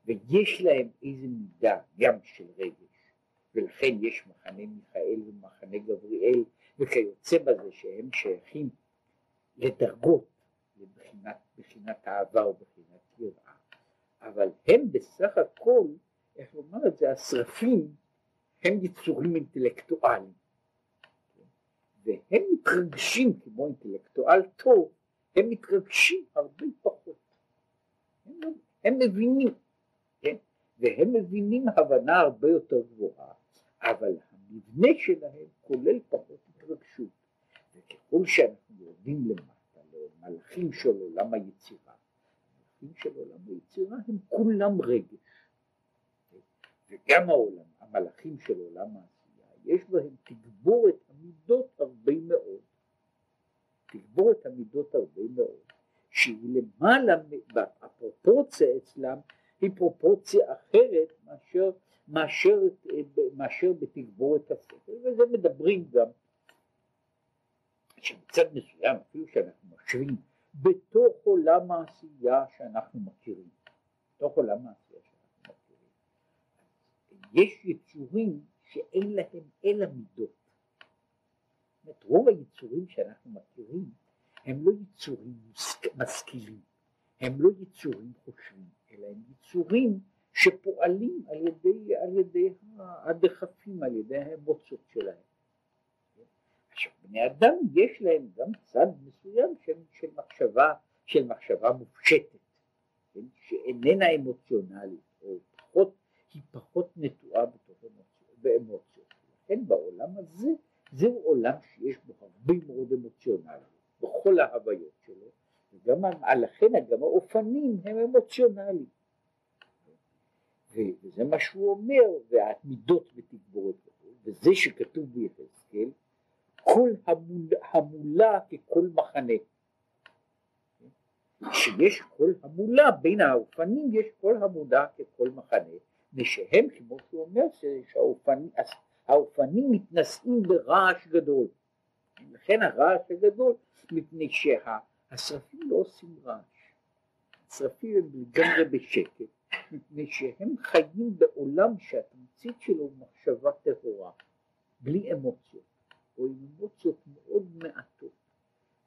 ויש להם איזה מידה גם של רגש, ולכן יש מחנה מיכאל ומחנה גבריאל וכיוצא בזה שהם שייכים לדרגות, לבחינת אהבה ובחינת יראה, אבל הם בסך הכל, איך לומר את זה, השרפים הם יצורים אינטלקטואליים. והם מתרגשים כמו אינטלקטואל טוב, הם מתרגשים הרבה פחות. הם, לא, הם מבינים, כן? והם מבינים הבנה הרבה יותר גבוהה, אבל המבנה שלהם כולל פחות התרגשות. וככל שאנחנו יורדים למטה, למלאכים של עולם היצירה, המלאכים של עולם היצירה הם כולם רגש. וגם העולם, המלאכים של עולם העשייה, יש בהם תגבורת המידות הרבה מאוד. תגבורת המידות הרבה מאוד, שהיא למעלה, הפרופורציה אצלם היא פרופורציה אחרת מאשר, מאשר, מאשר בתגבורת השכל, וזה מדברים גם. שמצד מסוים, אפילו שאנחנו משווים בתוך עולם העשייה שאנחנו מכירים, בתוך עולם העשייה שאנחנו מכירים, יש יצורים שאין להם אלא מידות. זאת רוב היצורים שאנחנו מכירים הם לא יצורים משכילים, הם לא יצורים חושבים, אלא הם יצורים שפועלים על ידי, על ידי הדחפים, על ידי האמוציות שלהם. עכשיו בני אדם יש להם גם צד מסוים של, של מחשבה, של מחשבה מופשטת, כן? שאיננה אמוציונלית, או פחות, היא פחות נטועה באמוציות. לכן בעולם הזה, זהו עולם שיש בו הרבה מאוד אמוציונליות, בכל ההוויות שלו, וגם לכן גם האופנים הם אמוציונליים. וזה מה שהוא אומר, והמידות בתגבורת, וזה שכתוב ביחזקאל, כל המול, המולה ככל מחנה. שיש כל המולה, בין האופנים יש כל המולה ככל מחנה, ושהם, כמו שהוא אומר, שהאופנים מתנשאים ברעש גדול. לכן הרעש הגדול, מפני שהשרפים לא עושים רעש. השרפים הם לגמרי בשקט, מפני שהם חיים בעולם שהתמצית שלו מחשבה טהורה, בלי אמוציות. או עם אמוציות מאוד מעטות.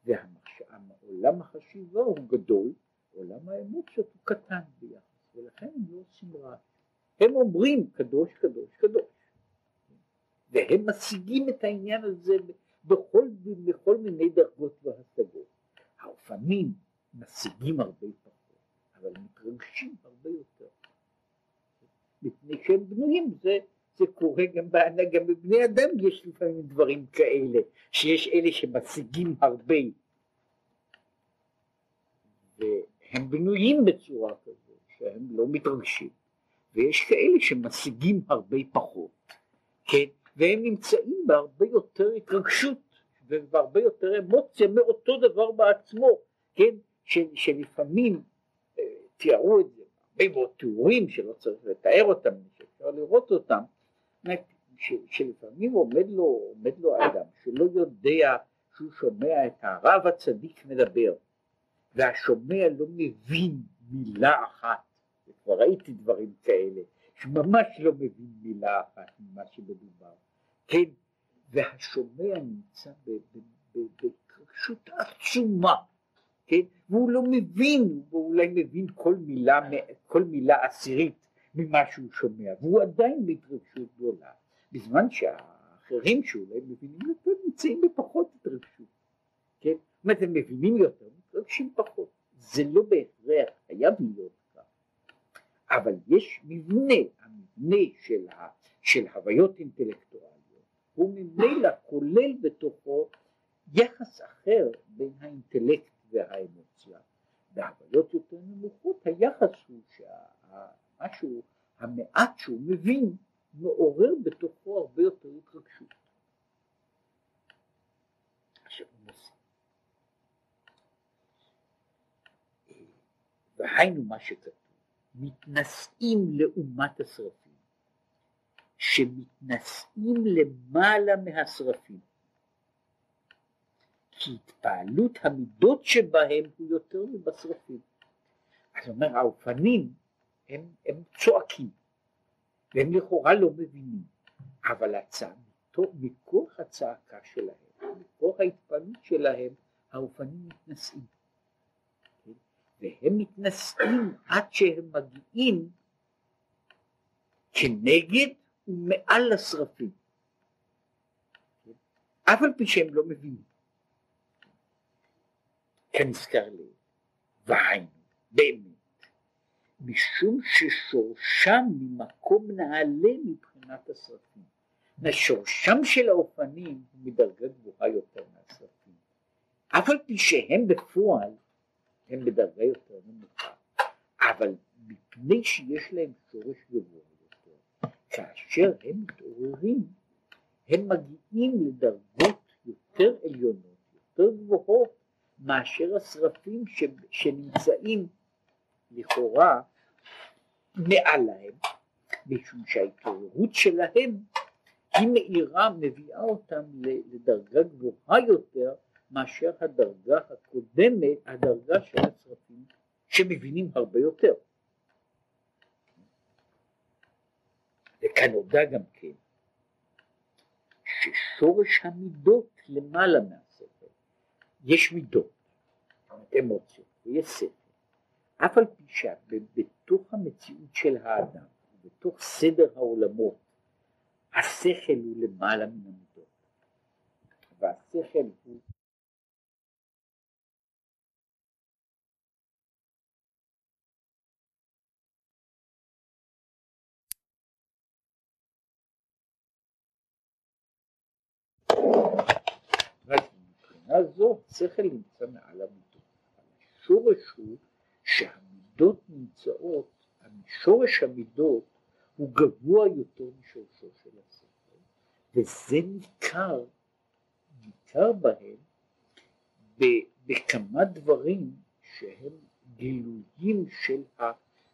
ועולם החשיבה הוא גדול, עולם האמוציות הוא קטן ביחס, ולכן הם לא עושים רעש. הם אומרים קדוש קדוש קדוש. והם משיגים את העניין הזה בכל, בכל מיני דרגות והשגות. האופנים משיגים הרבה פחות, אבל מתרגשים הרבה יותר. מפני שהם בנויים, זה זה קורה גם, גם בבני אדם יש לפעמים דברים כאלה, שיש אלה שמשיגים הרבה. והם בנויים בצורה כזו שהם לא מתרגשים. ויש כאלה שמשיגים הרבה פחות, כן, והם נמצאים בהרבה יותר התרגשות ובהרבה יותר אמוציה מאותו דבר בעצמו, כן, של, שלפעמים אה, תיארו את זה, הרבה מאוד תיאורים שלא צריך לתאר אותם, שאפשר לראות אותם, שלפעמים עומד לו, עומד לו אדם שלא יודע שהוא שומע את הרב הצדיק מדבר והשומע לא מבין מילה אחת, וכבר ראיתי דברים כאלה, שממש לא מבין מילה אחת ממה שמדובר, כן, והשומע נמצא בהתרגשות עצומה, כן, והוא לא מבין, הוא אולי מבין כל מילה, כל מילה עשירית ממה שהוא שומע, והוא עדיין בהתרגשות גדולה, בזמן שהאחרים שאולי מבינים יותר נמצאים בפחות התרגשות, כן? זאת אומרת הם מבינים יותר, מתרגשים פחות, זה לא בהכרח חייב להיות כך, אבל יש מבנה, המבנה של, ה, של הוויות אינטלקטואליות, הוא ממילא כולל בתוכו יחס אחר בין האינטלקט והאמוציה. בהוויות יותר נמוכות היחס הוא שה... משהו, המעט שהוא מבין, מעורר בתוכו הרבה יותר התרגשות. והיינו מה שכתוב, מתנשאים לעומת השרפים, שמתנשאים למעלה מהשרפים, כי התפעלות המידות שבהם הוא יותר מבשרפים. אז אומר האופנים הם, הם צועקים, והם לכאורה לא מבינים, אבל הצעה, מכוח הצעקה שלהם, מכוח ההתפעלות שלהם, האופנים מתנשאים. והם מתנשאים עד שהם מגיעים כנגד ומעל לשרפים. אף על פי שהם לא מבינים. כנזכר לי, והיינו, באמת, משום ששורשם ממקום נעלה מבחינת השרפים. שורשם של האופנים הוא מדרגה גבוהה יותר מהשרפים. אף על פי שהם בפועל הם בדרגה יותר נמוכה, אבל מפני שיש להם שורש גבוה יותר, כאשר הם מתעוררים, הם מגיעים לדרגות יותר עליונות, יותר גבוהות, מאשר השרפים ש, שנמצאים לכאורה מעליהם, משום שההתעוררות שלהם היא מאירה, מביאה אותם לדרגה גבוהה יותר מאשר הדרגה הקודמת, הדרגה של השרפים שמבינים הרבה יותר. וכאן הודה גם כן ששורש המידות למעלה מהשכל, יש מידות, אמוציות, ויש שכל, אף על פי שבתוך המציאות של האדם, בתוך סדר העולמות, השכל הוא למעלה מן המידות, והשכל הוא מבחינה זו השכל נמצא מעל המידות. השורש הוא שהמידות נמצאות, שורש המידות הוא גבוה יותר משורשו של השכל, וזה ניכר, ניכר בהם בכמה דברים שהם גילויים של, ה,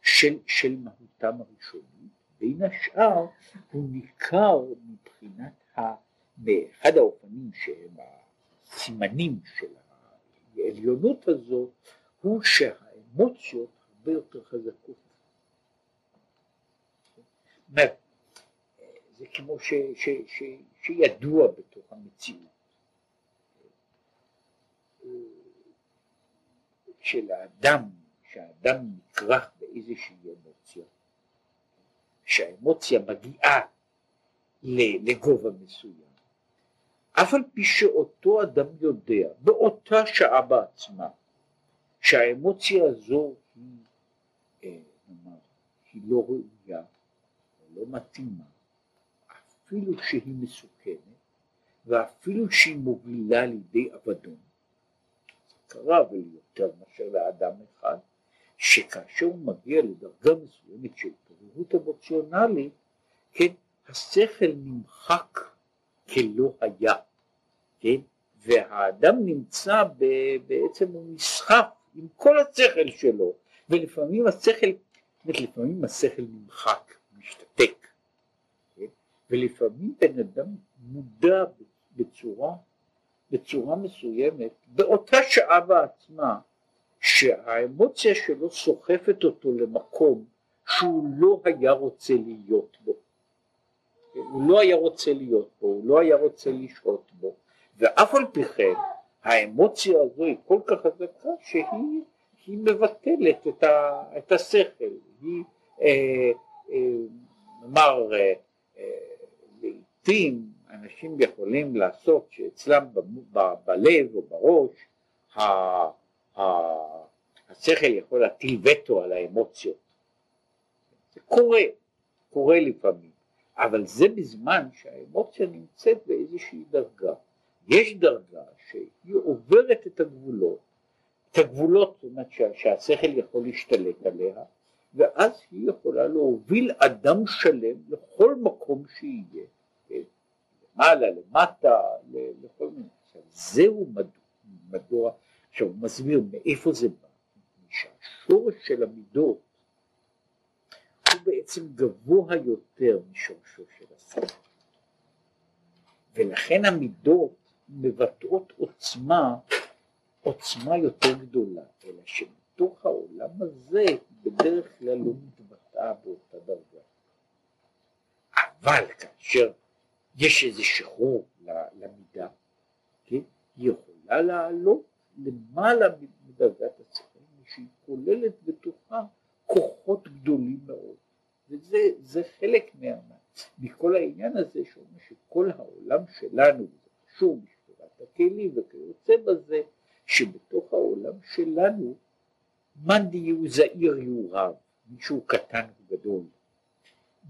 של, של מהותם הראשונית, בין השאר הוא ניכר מבחינת ה... באחד האופנים שהם הסימנים של העליונות הזו, הוא שהאמוציות הרבה יותר חזקות. זה כמו ש, ש, ש, שידוע בתוך המציאות. של האדם, שהאדם נקרח באיזושהי אמוציה, שהאמוציה מגיעה לגובה מסוים, אף על פי שאותו אדם יודע באותה שעה בעצמה שהאמוציה הזו היא, אה, נאמר, היא לא ראויה, לא מתאימה, אפילו שהיא מסוכנת ואפילו שהיא מובילה לידי אבדון. זה קרה וליותר מאשר לאדם אחד, שכאשר הוא מגיע לדרגה מסוימת של התעוררות אמוציונלית, כן, השכל נמחק כלא היה. כן? והאדם נמצא בעצם הוא נסחף עם כל השכל שלו, ולפעמים השכל, לפעמים השכל נמחק, משתתק, כן? ולפעמים בן אדם מודע בצורה, בצורה מסוימת, באותה שעה בעצמה, שהאמוציה שלו סוחפת אותו למקום שהוא לא היה רוצה להיות בו. הוא לא היה רוצה להיות בו, הוא לא היה רוצה לשהות בו, ואף על פי כן האמוציה הזו היא כל כך חזקה שהיא מבטלת את, ה, את השכל, היא אה, אה, נאמר אה, אה, לעיתים אנשים יכולים לעשות שאצלם ב, ב, בלב או בראש ה, ה, השכל יכול להטיל וטו על האמוציות, זה קורה, קורה לפעמים, אבל זה בזמן שהאמוציה נמצאת באיזושהי דרגה יש דרגה שהיא עוברת את הגבולות, את הגבולות, זאת אומרת שהשכל יכול להשתלט עליה, ואז היא יכולה להוביל אדם שלם לכל מקום שיהיה, כן? למעלה, למטה, לכל מיני. עכשיו זהו מדוע, מדוע, עכשיו הוא מסביר מאיפה זה בא, שהשורש של המידות הוא בעצם גבוה יותר משורשו של השכל, ולכן המידות מבטאות עוצמה, עוצמה יותר גדולה, אלא שמתוך העולם הזה בדרך כלל לא מתבטאה באותה דרגה. אבל כאשר יש איזה שחרור למידה, כן, היא יכולה לעלות למעלה מדרגת השכל, שהיא כוללת בתוכה כוחות גדולים מאוד, וזה חלק מה, מכל העניין הזה שאומר שכל העולם שלנו, זה בשבירת הכלים וכיוצא בזה, שבתוך העולם שלנו מאן דיהו זעיר הוא רב, מישהו קטן הוא גדול,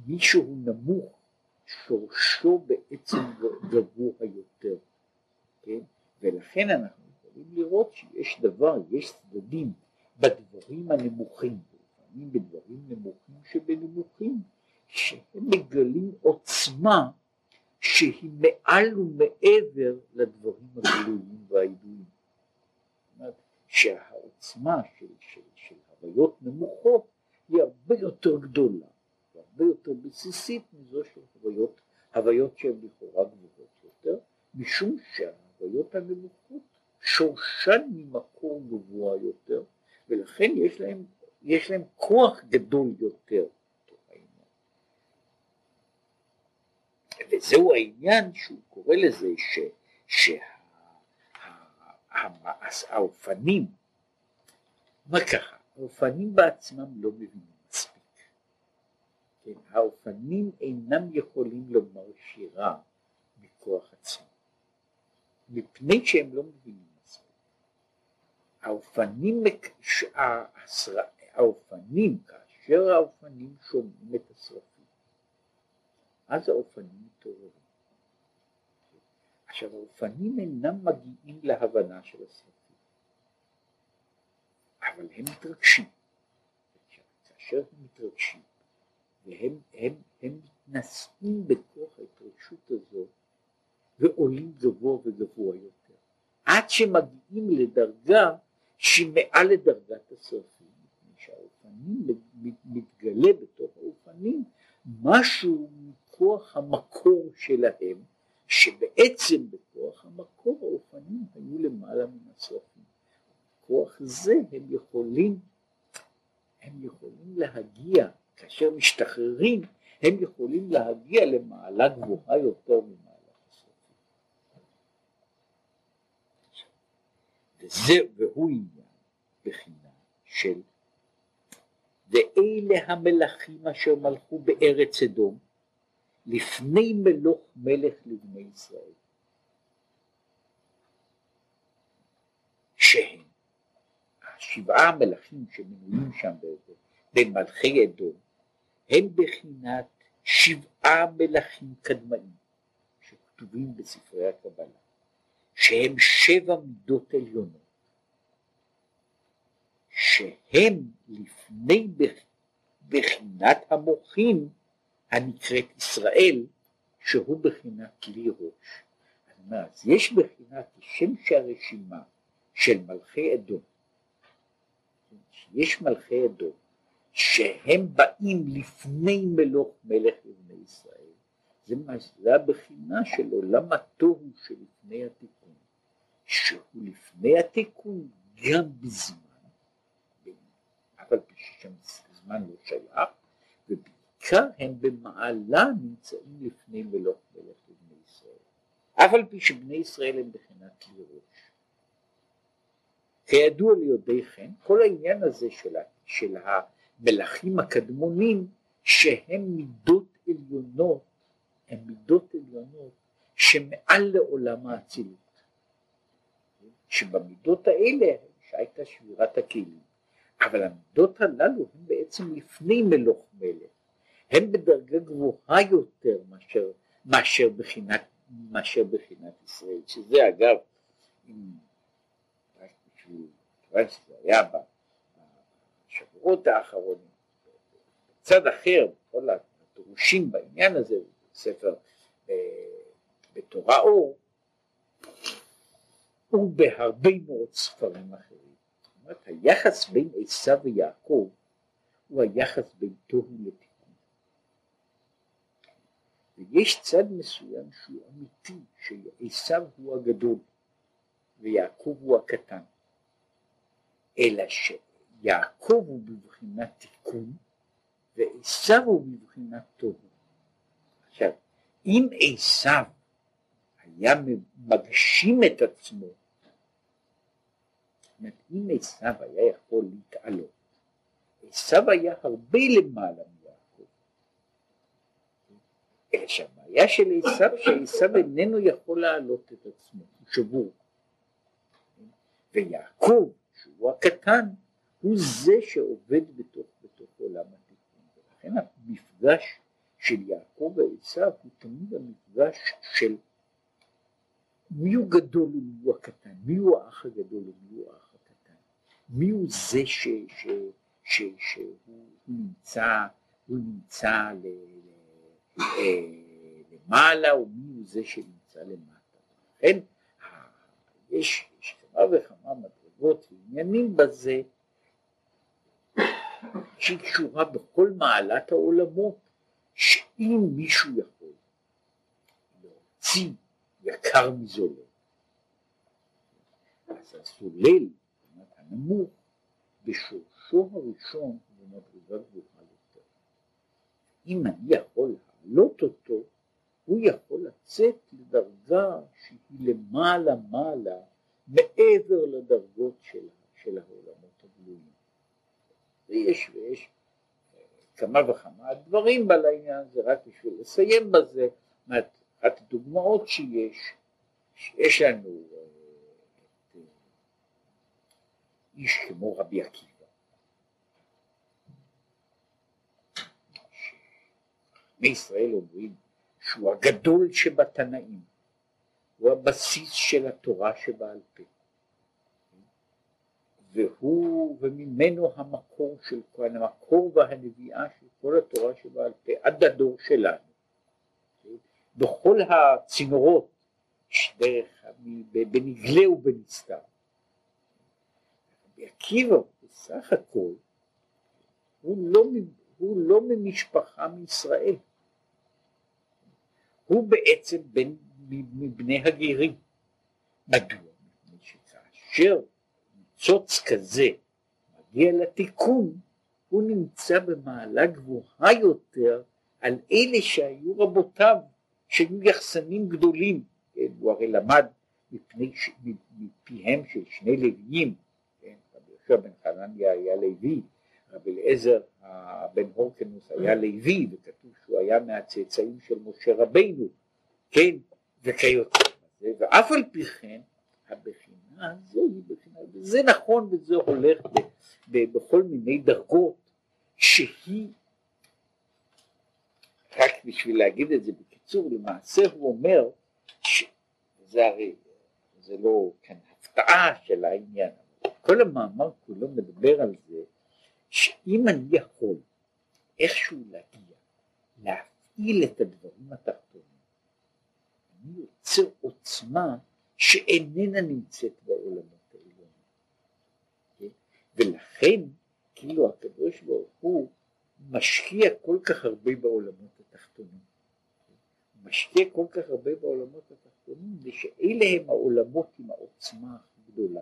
מישהו נמוך שורשו בעצם גבוה יותר, כן? ולכן אנחנו יכולים לראות שיש דבר, יש צדדים בדברים הנמוכים, בדברים נמוכים שבנמוכים, שהם מגלים עוצמה שהיא מעל ומעבר לדברים הגלויים והידועים. שהעוצמה של, של, של הוויות נמוכות היא הרבה יותר גדולה, הרבה יותר בסיסית מזו של הוויות, הוויות שהן לכאורה גבוהות יותר, משום שההוויות הנמוכות שורשן ממקור גבוה יותר, ולכן יש להם, יש להם כוח גדול יותר. וזהו העניין שהוא קורא לזה שהאופנים, מה ככה, האופנים בעצמם לא מבינים מספיק. כן, האופנים אינם יכולים לומר שירה מכוח עצמם, מפני שהם לא מבינים מספיק. האופנים, האופנים, כאשר האופנים שומעים את השרפים, אז האופנים מתעוררים. עכשיו האופנים אינם מגיעים להבנה של השרפים, אבל הם מתרגשים. כאשר הם מתרגשים והם הם, הם מתנשאים בכוח ההתרגשות הזו ועולים גבוה וגבוה יותר, עד שמגיעים לדרגה שהיא מעל לדרגת השרפים, מפני שהאופנים מתגלה בתוך האופנים משהו מכוח המקור שלהם, שבעצם בכוח המקור האופנים היו למעלה מן השרפים. בכוח זה הם יכולים, הם יכולים להגיע, כאשר משתחררים, הם יכולים להגיע למעלה גבוהה יותר ממעלה השרפים. וזה, והוא עניין בחינה של ואלה המלכים אשר מלכו בארץ אדום לפני מלוך מלך לבני ישראל. שהם השבעה המלכים שמנויים שם במלכי אדום הם בחינת שבעה מלכים קדמאים שכתובים בספרי הקבלה שהם שבע מידות עליונות שהם לפני בחינת המוחים הנקראת ישראל, שהוא בחינת כלי ראש. אז יש בחינת כשם שהרשימה של מלכי אדום, יש מלכי אדום, שהם באים לפני מלוך מלך לבני ישראל, זה, זה הבחינה של עולם התוהו שלפני התיקון, שהוא לפני התיקון גם בזמן, אבל פי זמן לא שייך, בעיקר הם במעלה נמצאים לפני מלוך מלך לבני ישראל, אף על פי שבני ישראל הם בחינת כלי ראש. כידוע ליודעי כן, כל העניין הזה של, של המלכים הקדמונים שהם מידות עליונות, הם מידות עליונות שמעל לעולם האצילות. שבמידות האלה שהייתה שבירת הכלים, אבל המידות הללו הם בעצם לפני מלוך מלך. הם בדרגה גבוהה יותר מאשר, מאשר, בחינת, מאשר בחינת ישראל, שזה אגב, אם שזה היה בשבועות האחרונים, בצד אחר, כל הדרושים בעניין הזה, ספר אה, בתורה אור, ובהרבה מאוד ספרים אחרים. זאת אומרת, היחס בין עשיו ויעקב הוא היחס בין תוהו לתקווה. ויש צד מסוים שהוא אמיתי, שעשו הוא הגדול ויעקב הוא הקטן, אלא שיעקב הוא בבחינת תיקון ועשו הוא בבחינת טוב. עכשיו, אם עשו היה מגשים את עצמו אם עשיו היה יכול להתעלות, עשיו היה הרבה למעלה אלא שהבעיה של עשיו, שעשיו איננו יכול להעלות את עצמו, הוא שבור. ויעקב, שהוא הקטן, הוא זה שעובד בתוך, בתוך עולם התיקון. ולכן המפגש של יעקב ועשיו הוא תמיד המפגש של מי הוא גדול ומי הוא הקטן, מי הוא האח הגדול ומי הוא האח הקטן, מי הוא זה ש, ש, ש, שהוא נמצא, הוא נמצא ל, למעלה ומי הוא זה שנמצא למטה. לכן יש, יש כמה וכמה מדרגות ועניינים בזה שהיא קשורה בכל מעלת העולמות שאם מישהו יכול להוציא יקר מזולל אז הסולל, הנמוך, בשורשו הראשון הוא מדרגה גבוהה יותר. אם אני יכול להעלות אותו, הוא יכול לצאת לדרגה שהיא למעלה מעלה מעבר לדרגות של, של העולמות הגלויים. ויש ויש כמה וכמה דברים על העניין הזה, רק בשביל לסיים בזה, אחת הדוגמאות שיש, שיש לנו אה, אה, איש כמו רבי עקיבא, מישראל אומרים שהוא הגדול שבתנאים, הוא הבסיס של התורה שבעל פה. והוא, וממנו המקור של כל, המקור והנביאה של כל התורה שבעל פה, עד הדור שלנו. בכל הצינורות, דרך, בנגלה ובנסתר. רבי עקיבא בסך הכל הוא לא, הוא לא ממשפחה מישראל, הוא בעצם בן מבני הגרים. מדוע? מפני שכאשר ניצוץ כזה מגיע לתיקון, הוא נמצא במעלה גבוהה יותר על אלה שהיו רבותיו, שהיו יחסנים גדולים, כן? הוא הרי למד מפני, מפיהם של שני לוויים, כן? רבי יהושע בן חנניה היה לוי, רבי אליעזר בן הורקנוס היה לוי, וכתוב שהוא היה מהצאצאים של משה רבינו, כן, וכיוצא בזה, ואף על פי כן, הבחינה הזו היא בחינה, וזה נכון וזה הולך ב, ב, בכל מיני דרגות, שהיא, רק בשביל להגיד את זה בקיצור, למעשה הוא אומר, שזה הרי, זה לא כאן הפתעה של העניין, כל המאמר כולו מדבר על זה, שאם אני יכול איכשהו להגיע, להפעיל את הדברים התחתונים, אני יוצר עוצמה שאיננה נמצאת בעולמות העליונים. כן? ולכן, כאילו הקדוש ברוך הוא משקיע כל כך הרבה בעולמות התחתונים. משקיע כל כך הרבה בעולמות התחתונים, ושאלה הם העולמות עם העוצמה הכי גדולה.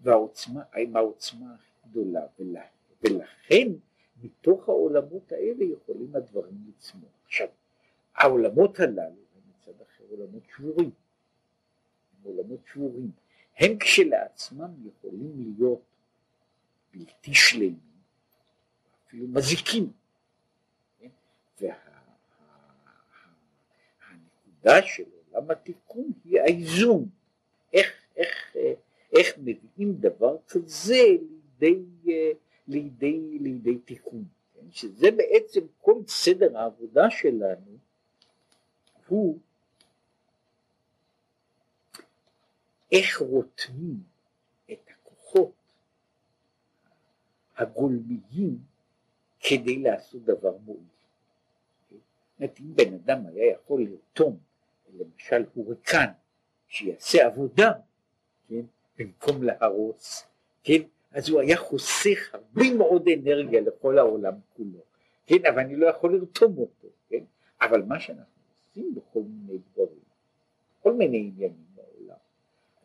והעוצמה, עם העוצמה הכי גדולה, ולכן מתוך העולמות האלה יכולים הדברים לצמוח. עכשיו, העולמות הללו הם מצד אחר עולמות שבורים, הם עולמות שבורים, הם כשלעצמם יכולים להיות בלתי שלמים, אפילו מזיקים, כן? והנקודה של עולם התיקון היא האיזון, איך, איך, איך מביאים דבר כזה לידי, לידי, לידי תיקון, כן? שזה בעצם כל סדר העבודה שלנו הוא איך רותמים את הכוחות הגולמיים כדי לעשות דבר מועיל. זאת אם בן אדם היה יכול לרתום, למשל הוריקן, שיעשה עבודה, כן, במקום להרוס, כן, אז הוא היה חוסך הרבה מאוד אנרגיה לכל העולם כולו, כן, אבל אני לא יכול לרתום אותו, כן, אבל מה שאנחנו עושים בכל מיני דברים, כל מיני עניינים בעולם,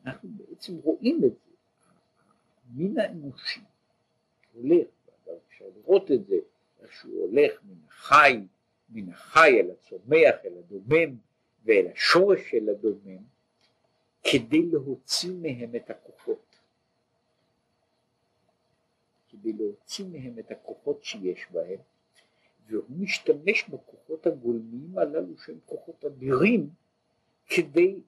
אנחנו בעצם רואים את זה, המין האנושי הולך, אפשר לראות את זה, שהוא הולך מן החי, מן החי אל הצומח, אל הדומם, ואל השורש של הדומם, כדי להוציא מהם את הכוחות. כדי להוציא מהם את הכוחות שיש בהם, והוא משתמש בכוחות הגולמיים הללו שהם כוחות אדירים, כדי,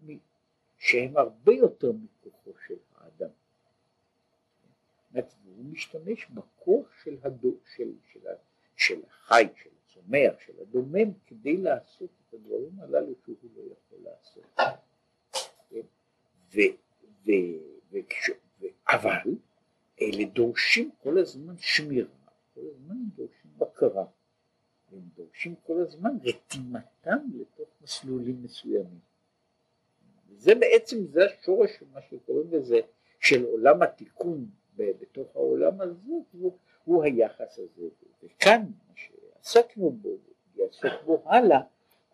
שהם הרבה יותר מכוחו של האדם. והוא משתמש בכוח של, הדו, של, של, של החי, של הצומח, של הדומם, כדי לעשות את הדברים הללו שהוא לא יכול לעשות. ו, ו, ו, ו, אבל אלה דורשים כל הזמן שמירה, כל הזמן דורשים בקרה, והם דורשים כל הזמן רתימתם לתוך מסלולים מסוימים. וזה בעצם, זה השורש של מה שקוראים לזה, של עולם התיקון בתוך העולם הזה, הוא, הוא היחס הזה. וכאן, מה שעסקנו בו, ויעסוק בו הלאה,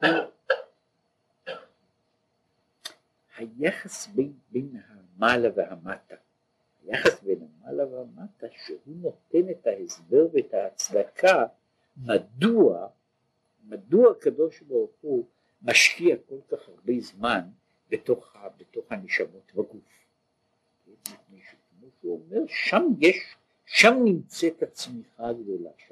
הוא היחס בין, בין המעלה והמטה. היחס בין המעלה והמטה, שהוא נותן את ההסבר ואת ההצדקה מדוע, מדוע הקדוש ברוך הוא משקיע כל כך הרבה זמן בתוך, בתוך הנשמות בגוף. כמו שהוא אומר, שם יש, שם נמצאת הצמיחה הגדולה,